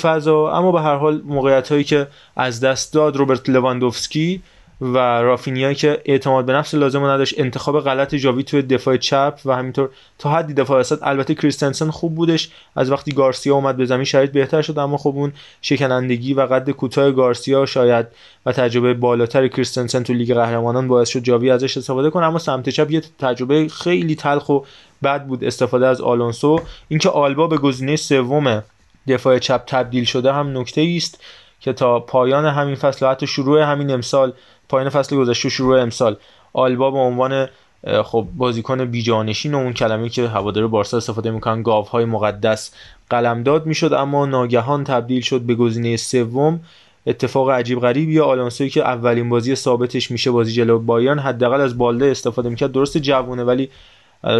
Speaker 2: فضا اما به هر حال موقعیت هایی که از دست داد روبرت لواندوفسکی و رافینیا که اعتماد به نفس لازم نداشت انتخاب غلط جاوی توی دفاع چپ و همینطور تا حدی دفاع وسط. البته کریستنسن خوب بودش. از وقتی گارسیا اومد به زمین شرایط بهتر شد اما خب اون شکنندگی و قد کوتاه گارسیا شاید و تجربه بالاتر کریستنسن تو لیگ قهرمانان باعث شد جاوی ازش استفاده کنه. اما سمت چپ یه تجربه خیلی تلخ و بد بود استفاده از آلونسو. اینکه آلبا به گزینه سوم دفاع چپ تبدیل شده هم نکته است که تا پایان همین فصل و حتی شروع همین امسال پایان فصل گذشته و شروع امسال. آلبا به عنوان خب بازیکن بیجانشین و اون کلمه که هوادار بارسا استفاده می‌کنن گاوهای مقدس قلمداد می‌شد اما ناگهان تبدیل شد به گزینه سوم. اتفاق عجیب غریبی یا آلونسوی که اولین بازی ثابتش میشه بازی جلو بایرن حداقل از بالده استفاده می‌کرد. درست جوونه ولی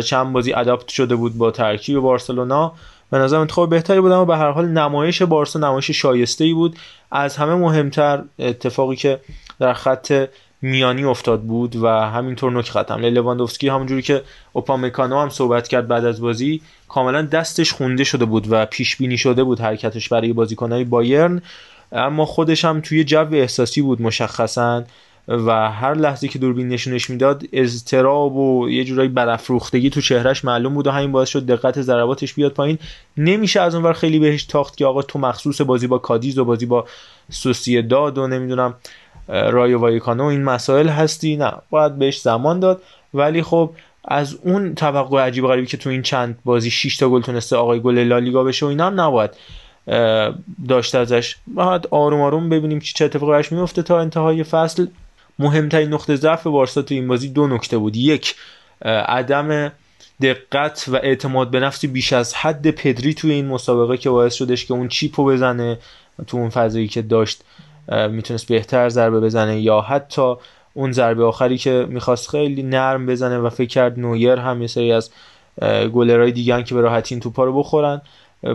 Speaker 2: چند بازی اداپت شده بود با ترکیب بارسلونا. به نظر انتخاب بهتری بود اما به هر حال نمایش بارسا نمایش شایسته ای بود. از همه مهمتر اتفاقی که در خط میانی افتاد بود و همینطور نوک خط حمله. لواندوفسکی همونجوری که اوپامکانو هم صحبت کرد بعد از بازی کاملا دستش خونده شده بود و پیش بینی شده بود حرکتش برای بازیکنهای بایرن. اما خودش هم توی جو احساسی بود مشخصا و هر لحظه که دوربین نشونش می‌داد اضطراب و یه جورایی برافروختگی تو چهرهش معلوم بود و همین باعث شد دقت ضرباتش بیاد پایین. نمیشه از اونور خیلی بهش تاخت که آقا تو مخصوص بازی با کادیز و بازی با سوسیداد و نمی‌دونم رایو وایکانو این مسائل هستی؟ نه باید بهش زمان داد. ولی خب از اون توقع عجیب غریبی که تو این چند بازی 6 تا گل تونسته آقای گل لالیگا بشه و اینا هم نباید داشت ازش. باید آروم آروم ببینیم چه اتفاقی براش میفته تا انتهای فصل. مهمترین نقطه ضعف بارسا تو این بازی دو نکته بود. یک عدم دقت و اعتماد به نفسی بیش از حد پدری توی این مسابقه که باعث شدش که اون چیپو بزنه تو اون فضایی که داشت. می‌تونست بهتر ضربه بزنه یا حتی اون ضربه آخری که می‌خواست خیلی نرم بزنه و فکر کرد نویر هم یه سری از گلرهای دیگه که به راحتی این توپا رو بخورن.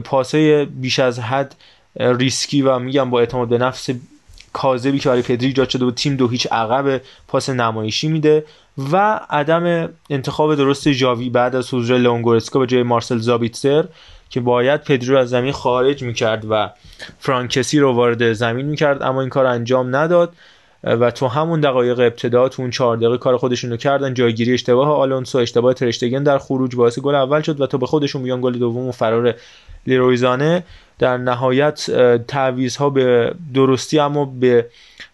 Speaker 2: پاسه بیش از حد ریسکی و میگم با اعتماد به نفس کاذبی که برای پدری ایجاد شده بود تیم دو هیچ عقب پاس نمایشی میده و عدم انتخاب درست ژاوی بعد از حضور لونگورسکا به جای مارسل زابیتسر که باید پدری رو از زمین خارج می‌کرد و فرانکسی رو وارد زمین می‌کرد اما این کار انجام نداد و تو همون دقایق ابتدا تو اون چهار دقیقه کار خودشون رو کردن جایگیری اشتباه آلونسو اشتباه ترشتگن در خروج باعث گل اول شد و تا به خودشون میان گل دوم و فرار لیرویزانه. در نهایت تعویض ها به درستی اما به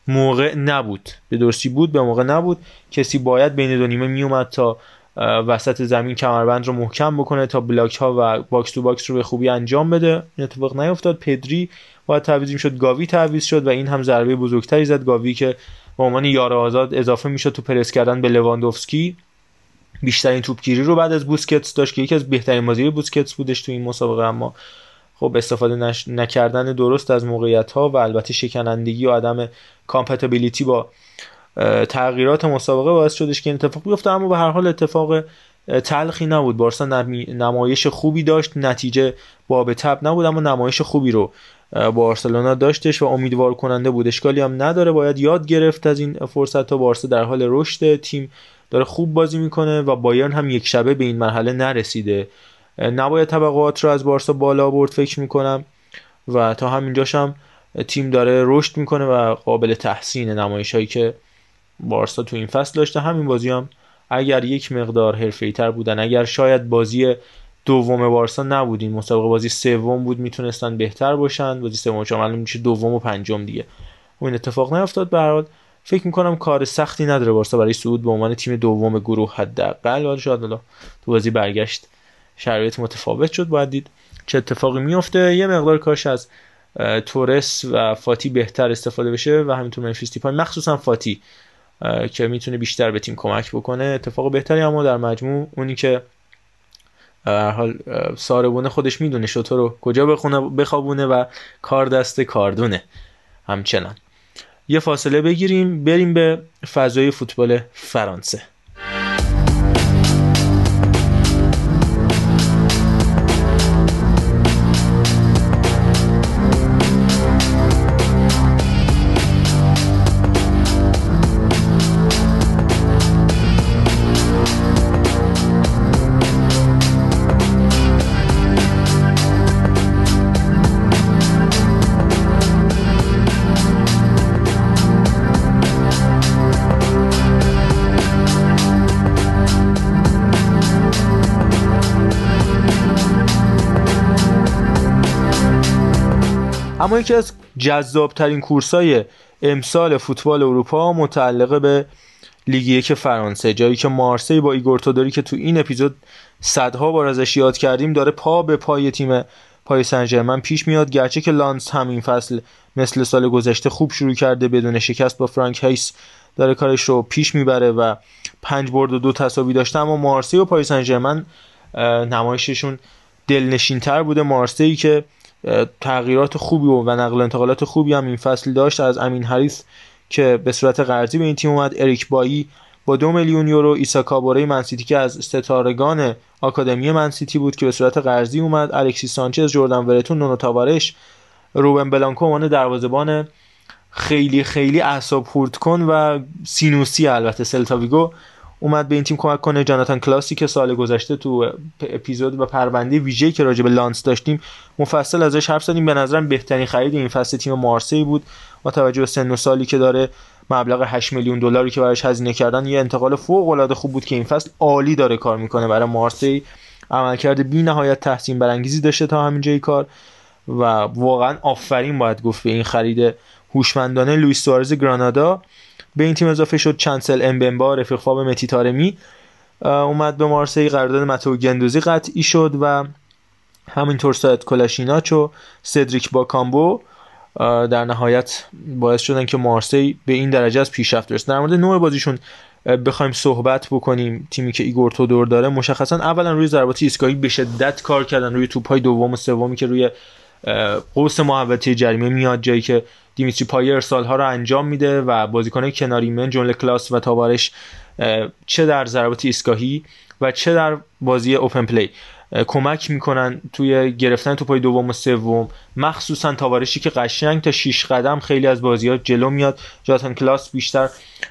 Speaker 2: موقع نبود. به درستی بود به موقع نبود. کسی باید بین دو نیمه میومد تا وسط زمین کمربند رو محکم بکنه تا block ها و box to box رو به خوبی انجام بده. این اتفاق نیفتاد. پدری باید تعویض شد گاوی تعویض شد و این هم ضربه بزرگتری زد. گاوی که به عنوان یار آزاد اضافه می‌شد تو پرس کردن به لواندوفسکی. بیشترین توپگیری رو بعد از بوسکتس داشت که یکی از بهترین بازی بوسکتس بودش تو این مسابقه. اما خب استفاده نش... نکردن درست از موقعیت ها و البته شکنندگی و عدم compatibility با تغییرات مسابقه باعث شدش که این اتفاق بیفته اما به هر حال اتفاق تلخی نبود. بارسا. نمایش خوبی داشت نتیجه باب تب نبود اما نمایش خوبی رو بارسلونا داشتش و امیدوار کننده بود. اشکالی هم نداره باید یاد گرفت از این فرصت تا بارسا در حال رشد. تیم داره خوب بازی می‌کنه و بایرن هم یک شبه به این مرحله نرسیده. نباید طبقات رو از بارسا بالا برد فکر می‌کنم. و تا همینجاش هم تیم داره رشد می‌کنه و قابل تحسین نمایش که بارسا تو این فصل داشته. همین بازی هم اگر یک مقدار حرفه‌ای تر بودن اگر شاید بازی دوم بارسا نبود این مسابقه بازی سوم بود می‌تونستن بهتر باشن. بازی سوم چون میشه دوم و پنجم دیگه. و این اتفاق نیفتاد. به فکر می‌کنم کار سختی نداره بارسا برای صعود به عنوان تیم دوم گروه حداقل. ولی شاید حالا تو بازی برگشت شرایط متفاوت شد. باید دید چه اتفاقی میفته یه مقدار کاش از تورس و فاتی بهتر استفاده بشه و همینطور منفیس دیپای مخصوصا فاتی که می‌تونه بیشتر به تیم کمک بکنه. اتفاق بهتری اما در مجموع اونی که هر حال ساربونه خودش می‌دونه شطور رو کجا بخونه بخوابونه و کار دست کاردونه همچنان. یه فاصله بگیریم بریم به فضای فوتبال فرانسه. اما یکی از جذابترین کورسای امسال فوتبال اروپا متعلق به لیگ یک فرانسه جایی که مارسی با ایگور تودوری که تو این اپیزود صدها بار ازش یاد کردیم داره پا به پای تیم پاری سن پیش میاد. گرچه که لانس هم این فصل مثل سال گذشته خوب شروع کرده بدون شکست با فرانک هیس داره کارش رو پیش می‌بره و پنج برد و دو تساوی داشته. اما مارسی و پاری سن نمایششون دلنشین تر بوده. مارسی که تغییرات خوبی و نقل انتقالات خوبی هم این فصل داشت. از امین حریث که به صورت قرضی به این تیم اومد. اریک بایی با دو میلیون یورو عیسی کابوره منسیتی که از ستارگان آکادمی منسیتی بود که به صورت قرضی اومد. الکسی سانچز جردن ورتون نونو تاوارش روبن بلانکو عنوان دروازه‌بان خیلی خیلی اعصاب خورد کن و سینوسی البته سلتاویگو اومد به این تیم کمک کنه. جاناتان کلاسی که سال گذشته تو اپیزود و پرونده ویژه که راجع به لانس داشتیم مفصل ازش حرف زدیم. به نظرم بهترین خرید این فصل تیم مارسی بود. با توجه به سن و سالی که داره مبلغ 8 میلیون دلاری که براش هزینه کردن یه انتقال فوق العاده خوب بود که این فصل عالی داره کار می‌کنه برای مارسی. عملکرد بی نهایت تحسین برانگیزی داشته تا همینجای کار. و واقعا آفرین باید گفت به این خرید هوشمندانه لوئیس سوارز گرانادا. به این تیم اضافه شد چانسل امبمبا رفیق خوب مهدی تارمی اومد به مارسی قرارداد متو گندوزی قطعی شد و همینطور سئاد کلاشیناچ و سدریک باکامبو در نهایت باعث شدن که مارسی به این درجه از پیشرفت برسه. در مورد نوع بازیشون بخوایم صحبت بکنیم. تیمی که ایگور تودور داره مشخصا اولا روی ضربات ایستگاهی به شدت کار کردن روی توپ‌های دوم و سومی که روی قوس محوطه جریمه میاد جایی که دیمیتری پایت ارسال ها رو انجام میده و بازیکن کناری من جمله کلوس و تاوارش چه در ضربات ایستگاهی و چه در بازی open play کمک می‌کنن توی گرفتن توپای دوم و سوم. مخصوصا تاوارشی که قشنگ تا 6 قدم خیلی از بازی ها جلو میاد. جاناتان کلوس بیشتر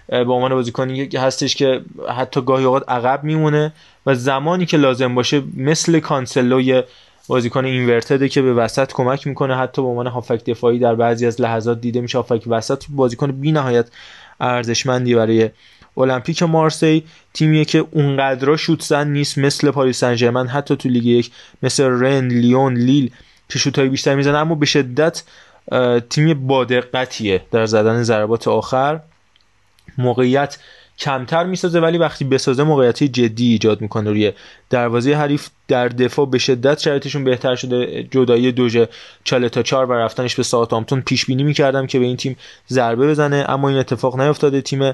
Speaker 2: به عنوان بازیکنی هستش که حتی گاهی اوقات عقب میمونه و زمانی که لازم باشه مثل کانسلو بازیکن اینورتده که به وسط کمک می‌کنه. حتی به عنوان هافک دفاعی در بعضی از لحظات دیده میشه. هافک وسط بازیکن بی نهایت ارزشمندی برای المپیک مارسی. تیمیه که اونقدر شوت زن نیست. مثل پاریس سن حتی تو لیگ یک مثل رن لیون لیل که شوتای بیشتر می‌زنه اما به شدت تیم با در زدن ضربات آخر. موقعیت کمتر می‌سازه ولی وقتی بسازه موقعیتی جدی ایجاد می‌کنه. روی دروازه حریف در دفاع به شدت شرایطشون بهتر شده. جدایی دویه چالتا چار و رفتنش به ساوثهامپتون پیش بینی می‌کردم که به این تیم ضربه بزنه. اما این اتفاق نیفتاده. تیم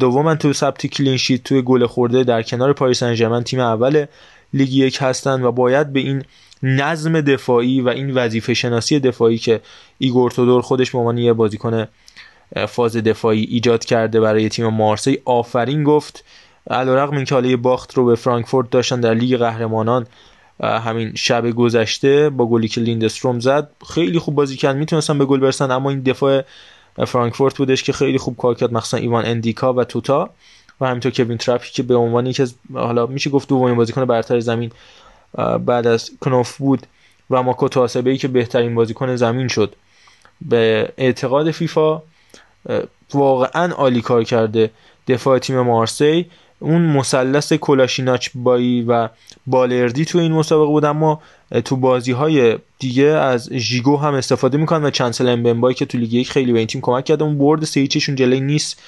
Speaker 2: دوم تو ثبت clean sheet توی گل خورده در کنار پاریس سن تیم اول لیگ یک هستن و باید به این نظم دفاعی و این وظیفه شناسی دفاعی که ایگور تودور خودش به عنوان یه بازیکن فاز دفاعی ایجاد کرده برای تیم مارسی. آفرین گفت. علیرغم اینکه حالا باخت رو به فرانکفورت داشتن در لیگ قهرمانان همین شب گذشته با گلی که لیندستروم زد خیلی خوب بازی کرد. می‌تونستن به گل برسن اما این دفاع فرانکفورت بودش که خیلی خوب کار کرد مخصوصا ایوان اندیکا و توتا و همینطور کوین ترپی که به عنوان یکی از حالا میشه گفت دومین بازیکن برتر زمین بعد از کناوف بود و ماکوتو هاسبه که بهترین بازیکن زمین شد. به اعتقاد فیفا واقعا عالی کار کرده دفاع تیم مارسی. اون مثلث کلاشیناچ بایی و بالردی تو این مسابقه بود اما تو بازی های دیگه از ژیگو هم استفاده می‌کنن و چانسل امبمبایی که تو لیگ یک خیلی به این تیم کمک کرده. اون برد سه هیچشون جلوی نیس.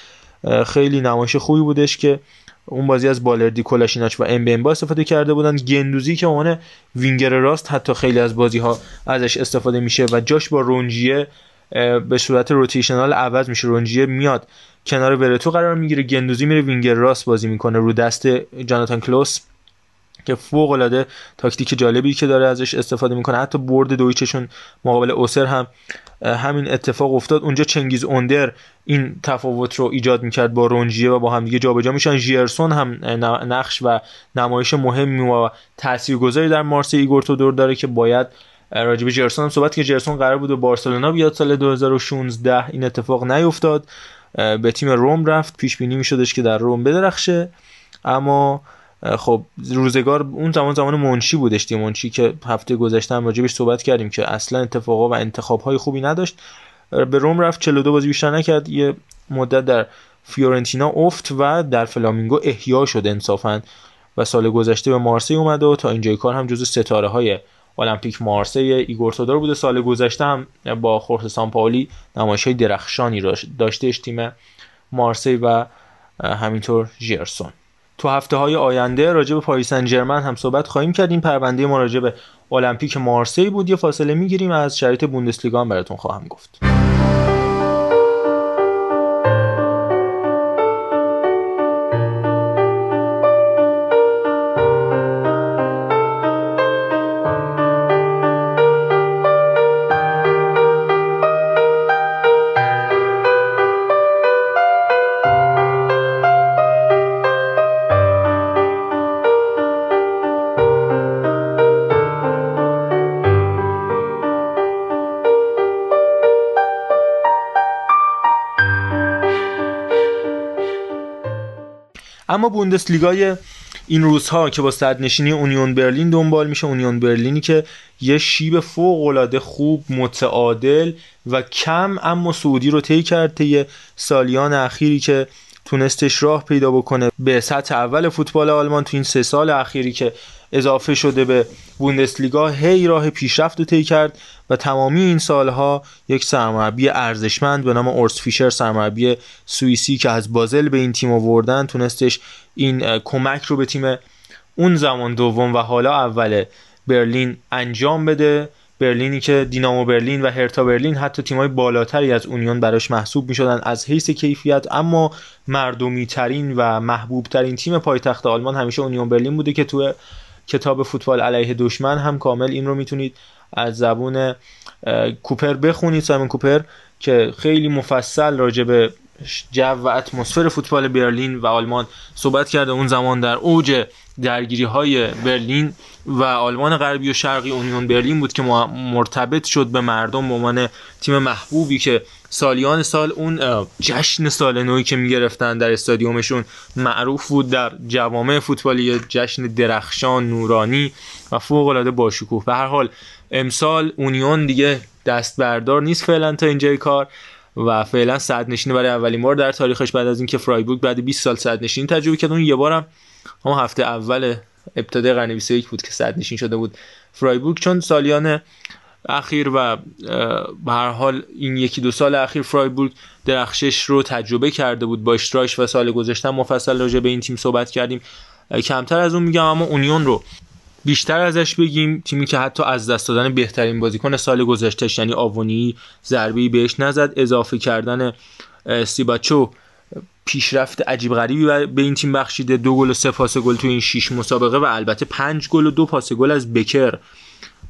Speaker 2: خیلی نمایش خوبی بودش که اون بازی از بالردی کلاشیناچ و امبمبا استفاده کرده بودن. گندوزی که عنوان وینگر راست حتی خیلی از بازی ها ازش استفاده میشه و جاش با رونجیه به صورت rotational عوض میشه. رونجیه میاد. کنار ورتو قرار می‌گیره. گندوزی میره. وینگر راست بازی می‌کنه. رو دست جاناتان کلوس که فوق العاده تاکتیک جالبی که داره ازش استفاده می‌کنه. حتی برد دو هیچشون مقابل اوسر هم همین اتفاق افتاد. اونجا چنگیز اوندر این تفاوت رو ایجاد می‌کرد با رونجیه و با هم دیگه جابجا میشن. ژیرسون هم نقش و نمایش مهمی و تاثیرگذاری در مارسی ایگور تودور داره که باید راجب جرسون هم صحبت که جرسون قرار بود به بارسلونا بیاد سال 2016 این اتفاق نیفتاد. به تیم روم رفت. پیش بینی میشدش که در روم بدرخشه. اما خب روزگار اون زمان زمان منشی بودش دی منشی که هفته گذشته هم راجبش صحبت کردیم که اصلا اتفاقا و انتخاب های خوبی نداشت. به روم رفت. 42 بازی بیشتر نکرد. یه مدت در فیورنتینا افت و در فلامینگو احیا شد انصافا. و سال گذشته به مارسی اومده و تا اینجای کار هم جزو ستاره های المپیک مارسی ایگور تودور بوده. سال گذشته هم با خورخه سامپائولی نمایش های درخشانی داشتهش تیم مارسی و همینطور ژیرسون تو هفته های آینده راجع به پاریس سن ژرمن هم صحبت خواهیم کرد. این پرونده ما راجع به المپیک مارسی بود. یه فاصله می‌گیریم. از شرایط بوندسلیگا براتون خواهم گفت. اما بوندسلیگای این روزها که با صدرنشینی اونیون برلین دنبال میشه اونیون برلینی که یه شیب فوق العاده خوب متعادل و کم اما سعودی رو طی کرد طی سالیان اخیری که تونستش راه پیدا بکنه به سطح اول فوتبال آلمان تو این سه سال اخیری که اضافه شده به بوندسلیگا. هی راه پیشرفت رو طی کرد. و تمامی این سالها یک سرمربی ارزشمند به نام اورس فیشر سرمربی سوئیسی که از بازل به این تیم آوردن تونستش این کمک رو به تیم اون زمان دوم و حالا اول برلین انجام بده. برلینی که دینامو برلین و هرتا برلین حتی تیمای بالاتری از اونیون براش محسوب می شدن از حیث کیفیت اما مردمی ترین و محبوب ترین تیم پایتخت آلمان همیشه اونیون برلین بوده که تو کتاب فوتبال علیه دشمن هم کامل این رو می‌تونید از زبون کوپر بخونید سایمون کوپر که خیلی مفصل راجع به جو و اتمسفر فوتبال برلین و آلمان صحبت کرده. اون زمان در اوج درگیری های برلین و آلمان غربی و شرقی اونیون برلین بود که مرتبط شد به مردم به عنوان تیم محبوبی که سالیان سال اون جشن سال نوی که می‌گرفتن در استادیومشون معروف بود در جوامع فوتبالی جشن درخشان نورانی و فوق العاده باشکوه. به هر حال امسال اونیون دیگه دست بردار نیست فعلا تا اینجای کار و فعلا صد نشینی برای اولین بار در تاریخش بعد از اینکه فرایبورگ بعد 20 سال صد نشینی تجربه کرد. اون یه بارم هم هفته اول ابتدای قرن 21 بود که صد نشین شده بود. فرایبورگ چون سالیان اخیر و به هر حال این یکی دو سال اخیر فرایبورگ درخشش رو تجربه کرده بود با اشتراش و سال گذشته. مفصل راجع به این تیم صحبت کردیم. کمتر از اون میگم اما اونیون رو بیشتر ازش بگیم. تیمی که حتی از دست دادن بهترین بازیکن سال گذشتهش یعنی آوونی ضربه‌ای بهش نزد اضافه کردن سیباچو. پیشرفت عجیب غریبی به این تیم بخشیده. دو گل و سه پاس گل تو این شیش مسابقه و البته پنج گل و دو پاس گل از بکر.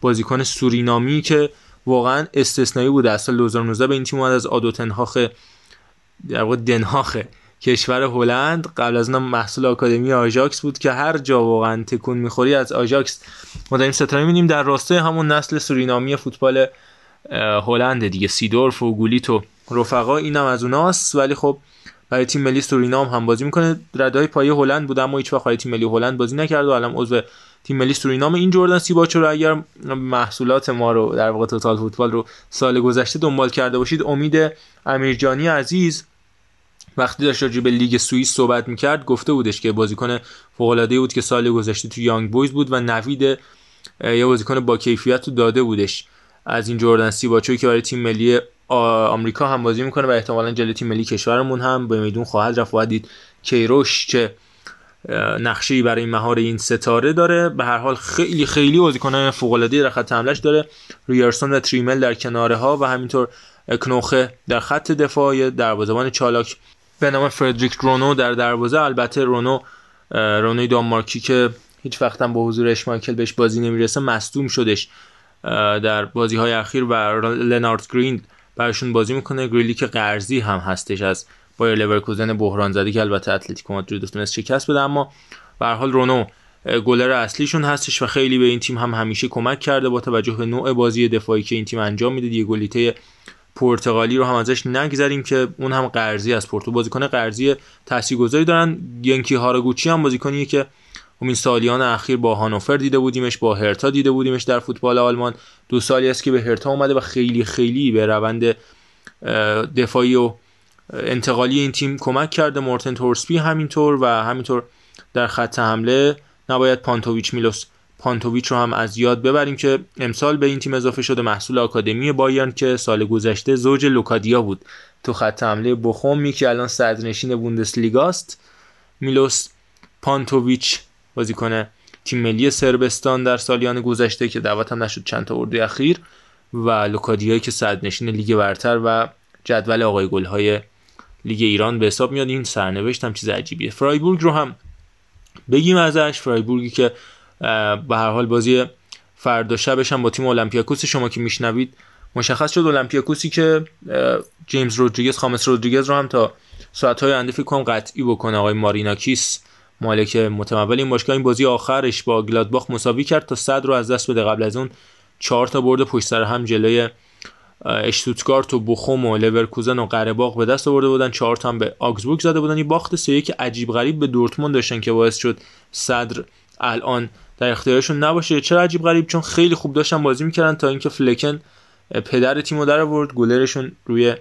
Speaker 2: بازیکن سورینامی که واقعا استثنایی بود از سال 2019 به این تیم اومد از آدوتنهاخ در واقع دنهاخ کشور هلند. قبل از اون محصول آکادمی آژاکس بود که هر جا واقعا تکون می‌خوری از آژاکس. ما داریم ستاره می‌بینیم در راستای همون نسل سورینامی فوتبال هلند دیگه. سیدورف و گولیت و رفقا اینم از اوناست. ولی خب برای تیم ملی سورینام هم بازی می‌کنه. ردای پایه هلند بود اما هیچ وقت تیم ملی هلند بازی نکرد و الان عضو تیم ملی سورینام این جردن سیباچو رو اگر محصولات ما رو در واقع total football رو سال گذشته دنبال کرده باشید امید امیرجانی عزیز. وقتی داشت راجع به لیگ سوئیس صحبت می‌کرد گفته بودش که بازیکن فوق بود که سال گذشته تو یانگ بویز بود و نوید یه بازیکن با کیفیت رو داده بودش. از این جردن سیباچوی که برای تیم ملی آمریکا هم بازی می‌کنه و احتمالا جلوی تیم ملی کشورمون هم به میدون خواهد رفت. و دید کیروش چه نقشه برای مهار این ستاره داره. به هر حال خیلی خیلی بازیکنان فوق العاده در خط حملهش داره. ریارسون و تریمل در کناره ها و همینطور کنوخه در خط دفاع دروازه‌بان چالاک به نام فردریک رونو در دروازه. البته رونو رونوی دانمارکی که هیچ وقت هم با حضور اشمایکل بهش بازی نمی‌رسه مصدوم شدش در بازی های اخیر و لنارد گرین براشون بازی می‌کنه. گریلی که قرضی هم هستش از بایر لورکوزن بحران زده که البته اتلتیکو مادرید تونست شکست بده اما به حال رونو گلر اصلیشون هستش و خیلی به این تیم هم همیشه کمک کرده با توجه به نوع بازی دفاعی که این تیم انجام میده. دیگه گلیته پرتغالی رو هم ازش نگذریم که اون هم قرضی از پورتو بازیکن قرضی تاثیرگذاری دارن. ینکی هاراگوچی هم بازیکنیه که همین سالیان اخیر با هانوفر دیده بودیمش با هرتا دیده بودیمش در فوتبال آلمان. دو سالی است که به هرتا اومده و خیلی خیلی به روند دفاعی و انتقالی این تیم کمک کرده. مورتن تورسپی همینطور و همینطور در خط حمله. نباید پانتوویچ میلوس پانتوویچ رو هم از یاد ببریم که امسال به این تیم اضافه شده محصول آکادمی بایرن که سال گذشته زوج لوکادیا بود. تو خط حمله بخومی که الان صدرنشین بوندسلیگاست میلوس پانتوویچ بازیکن تیم ملی سربستان در سالیان گذشته که دعوت هم نشد چند تا اردوی اخیر و لوکادیایی که صدرنشین لیگ برتر و جدول آقای گل‌های لیگ ایران به حساب میاد. این سرنوشت هم چیز عجیبیه. فرایبورگ رو هم بگیم ازش. فرایبورگی که به هر حال بازی فردا شبش هم با تیم اولمپیاکوس شما که میشنوید مشخص شد. اولمپیاکوسی که جیمز رودریگز خامس رودریگز رو هم تا ساعت‌های آینده فکر کنم قطعی بکنه. آقای ماریناکیس مالک متمول این باشگاه. این بازی آخرش با گلادباخ مساوی کرد تا صد رو از دست بده. قبل از اون چهار تا برد پشت سر هم جلوی اشتوتگارت و بوخوم و لورکوزن و قرهباغ به دست آورده بودن. چهار تا هم به آگزبورگ زده بودن. این باخت سه یک که عجیب غریب به دورتموند داشتن که باعث شد صدر الان در اختیارشون نباشه. چرا عجیب غریب چون خیلی خوب داشتن بازی می‌کردن تا اینکه فلکن پدر تیمو در آورد. گلرشون روی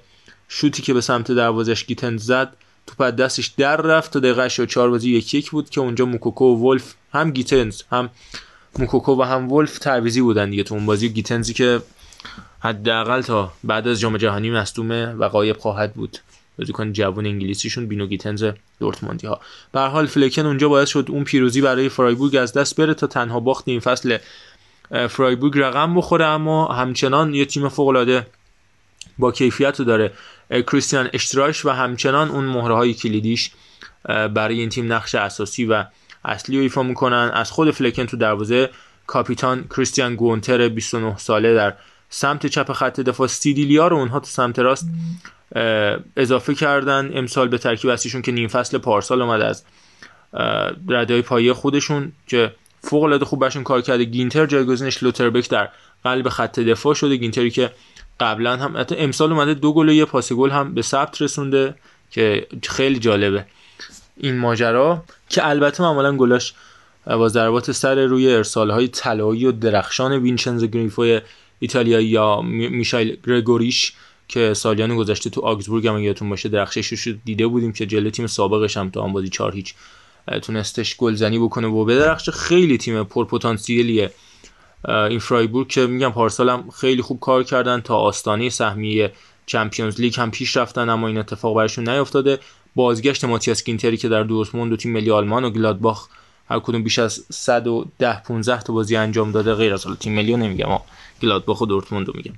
Speaker 2: شوتی که به سمت دروازش گیتن زد توپ از دستش در رفت تا دقیقه 84 بازی یکی یک بود که اونجا موکوکو و ولف هم گیتنز هم موکوکو و هم ولف تعویضی بودن دیگه تو اون بازی. گیتنزی که حداقل تا بعد از جام جهانی مصدومه و غایب خواهد بود. بازیکن جوان انگلیسیشون بینو گیتنز دورتموندی ها به حال فلکن اونجا باعث شد اون پیروزی برای فرایبورگ از دست بره تا تنها باخت این فصل. فرایبورگ رقم بخوره اما همچنان یه تیم فوق العاده با کیفیت داره. کریستیان اشترایش و همچنان اون مهره های کلیدیش برای این تیم نقش اساسی و اصلی رو ایفا می‌کنن. از خود فلکن تو دروازه کاپیتان کریستیان گونتر 29 ساله در سمت چپ خط دفاع سیلدیلیا رو اونها تو سمت راست اضافه کردن امسال به ترکیب اصلیشون که نیم فصل پارسال اومد از رده‌های پایه خودشون که فوق العاده خوب برشون کار کرده. گینتر جایگزینش شلوتربک در قلب خط دفاع شده. گینتری که قبلا هم حتی امسال اومده دو گل و یه پاس گل هم به ثبت رسونده که خیلی جالبه. این ماجرا که البته معمولا گلاش با ضربات سر روی ارسال های طلایی و درخشان وینچنز گریفو ایتالیایی یا میشایل گرگوریش که سالیان گذشته تو آگزبورگ هم یادتون باشه درخشش رو دیده بودیم که جلوی تیم سابقش هم تو آن بازی 4 هیچ تونستش گلزنی بکنه و بدرخش خیلی تیم پرپتانسیلیه این فرایبورگ که میگم پارسال هم خیلی خوب کار کردن تا آستانه سهمیه چمپیونز لیگ هم پیش رفتن اما این اتفاق براشون نیافتاده. بازگشت ماتیاس گینتری که در دورتموند و تیم ملی آلمان و گلادباخ هر کدوم بیش از 110 15 تا بازی انجام داده غیر از تیم ملی نمیگم گلادباخ و دورتموند رو میگم.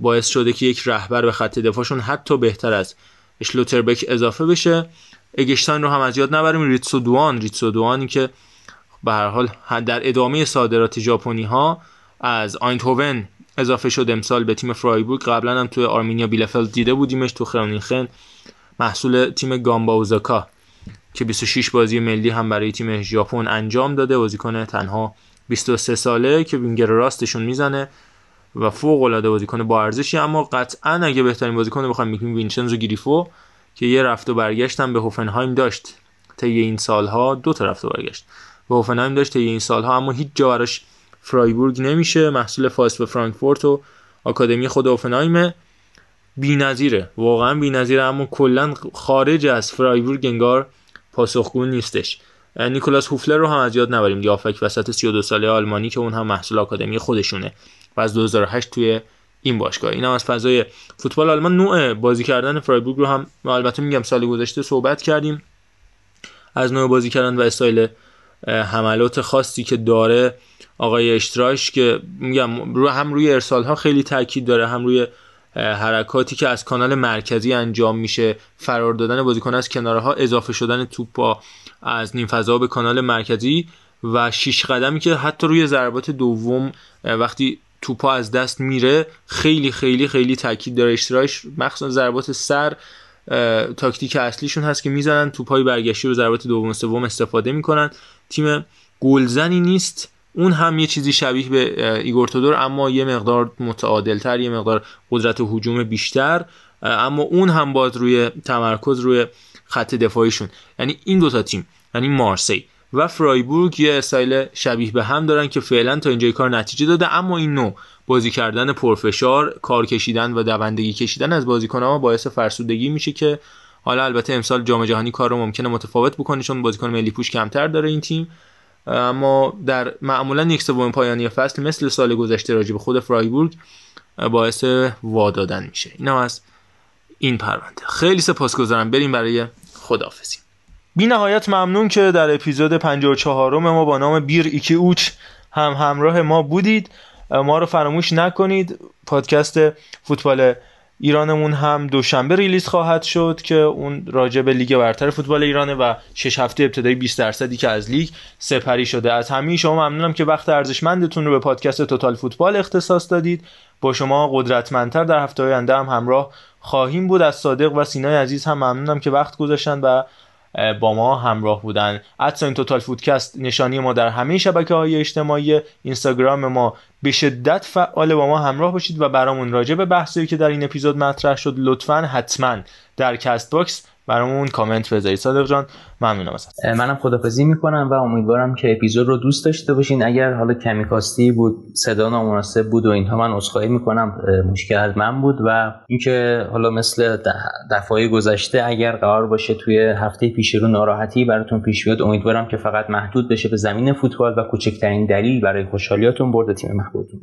Speaker 2: باعث شده که یک رهبر به خط دفاعشون حتی بهتر از اشلوتربک اضافه بشه. اگشتاین رو هم از یاد نبریم. ریتسو دوان. ریتسو دوانی که به هر حال در ادامه صادرات ژاپنی ها از آینتهوون اضافه شد امسال به تیم فرایبورگ. قبلا هم تو آرمینیا بیلفلد دیده بودیمش. تو خرونینخن محصول تیم گامبا اوزاکا که 26 بازی ملی هم برای تیم ژاپن انجام داده. بازیکن تنها 23 ساله که وینگر راستشون می‌زنه. و فوق العاده بازیکن با ارزشی. اما قطعا اگه بهترین بازیکن بخوایم میگیم وینچنزو گریفو که یه رفت و برگشت هم به هوفنهایم داشت طی این سالها. دو تا رفت و برگشت به هوفنهایم داشت طی این سالها اما هیچ جا براش فرایبورگ نمیشه. محصول فاس به فرانکفورت و آکادمی خود هوفنهایم بی‌نظیره واقعا بی‌نظیره اما کلا خارج از فرایبورگ انگار پاسخگو نیستش. نیکولاس هوفلر رو هم از یاد نبریم. دیافک وسط 32 ساله آلمانی که اون هم محصول آکادمی خودشونه. و از 2008 توی این باشگاه. این هم از فضای فوتبال آلمان. نوع بازی کردن فرایبورگ رو هم البته میگم سال گذشته صحبت کردیم. از نوع بازی کردن و استایل حملات خاصی که داره آقای اشتراش که میگم رو هم روی ارسال ها خیلی تاکید داره هم روی حرکاتی که از کانال مرکزی انجام میشه فرار دادن بازیکن از کنارها اضافه شدن توپ از نیم فضا به کانال مرکزی و شیش قدمی که حتی روی ضربات دوم وقتی توپا از دست میره خیلی خیلی خیلی تاکید داره. اشتراش مخصوصا ضربات سر تاکتیک اصلیشون هست که می‌زنن توپای برگشتی رو ضربات دوم و سوم استفاده می‌کنن. تیم گلزنی نیست. اون هم یه چیزی شبیه به ایگور تودور اما یه مقدار متعادلتر یه مقدار قدرت هجوم بیشتر. اما اون هم باز روی تمرکز روی خط دفاعیشون. یعنی این دوتا تیم یعنی مارسی. و فرایبورگ یه استایل شبیه به هم دارن که فعلا تا اینجای کار نتیجه داده. اما این نوع بازی کردن پرفشار کار کشیدن و دوندگی کشیدن از بازیکن‌ها باعث فرسودگی میشه که حالا البته امسال جام جهانی کار رو ممکنه متفاوت بکنه چون بازیکن ملی پوش کمتر داره این تیم. اما در معمولا یک سوم پایانی فصل مثل سال گذشته راجع به خود فرایبورگ باعث وادادن میشه. این هم از این پرونده. خیلی سپاسگزارم. بریم برای خداحافظی. بی نهایت ممنون که در اپیزود 54 ما با نام بیر ایکی اوچ هم همراه ما بودید. ما رو فراموش نکنید. پادکست فوتبال ایرانمون هم دوشنبه ریلیز خواهد شد که اون راجع به لیگ برتر فوتبال ایرانه و شش هفته ابتدایی 20 درصدی که از لیگ سپری شده. از همه شما ممنونم که وقت ارزشمندتون رو به پادکست توتال فوتبال اختصاص دادید. با شما قدرتمندتر در هفته آینده هم همراه خواهیم بود. از صادق و سینای عزیز هم ممنونم که وقت گذاشتن و با ما همراه بودن. این توتال فوتکست نشانی ما در همه شبکه های اجتماعی اینستاگرام ما. به شدت فعال با ما همراه باشید و برامون راجع به بحثی که در این اپیزود مطرح شد لطفا حتما در کست باکس برامون کامنت بذارید. صادق جان ممنونم ازت.
Speaker 3: منم خدافظی می‌کنم و امیدوارم که اپیزود رو دوست داشته باشین. اگر حالا کمی کاستی بود صدا نامناسب بود و اینها من عذرخواهی می‌کنم. مشکل از من بود و اینکه حالا مثل دفعه گذشته اگر قرار باشه توی هفته پیش رو ناراحتی براتون پیش بیاد امیدوارم که فقط محدود بشه به زمین فوتبال و کوچکترین دلیل برای خوشحالیاتون برد تیم محبوبتون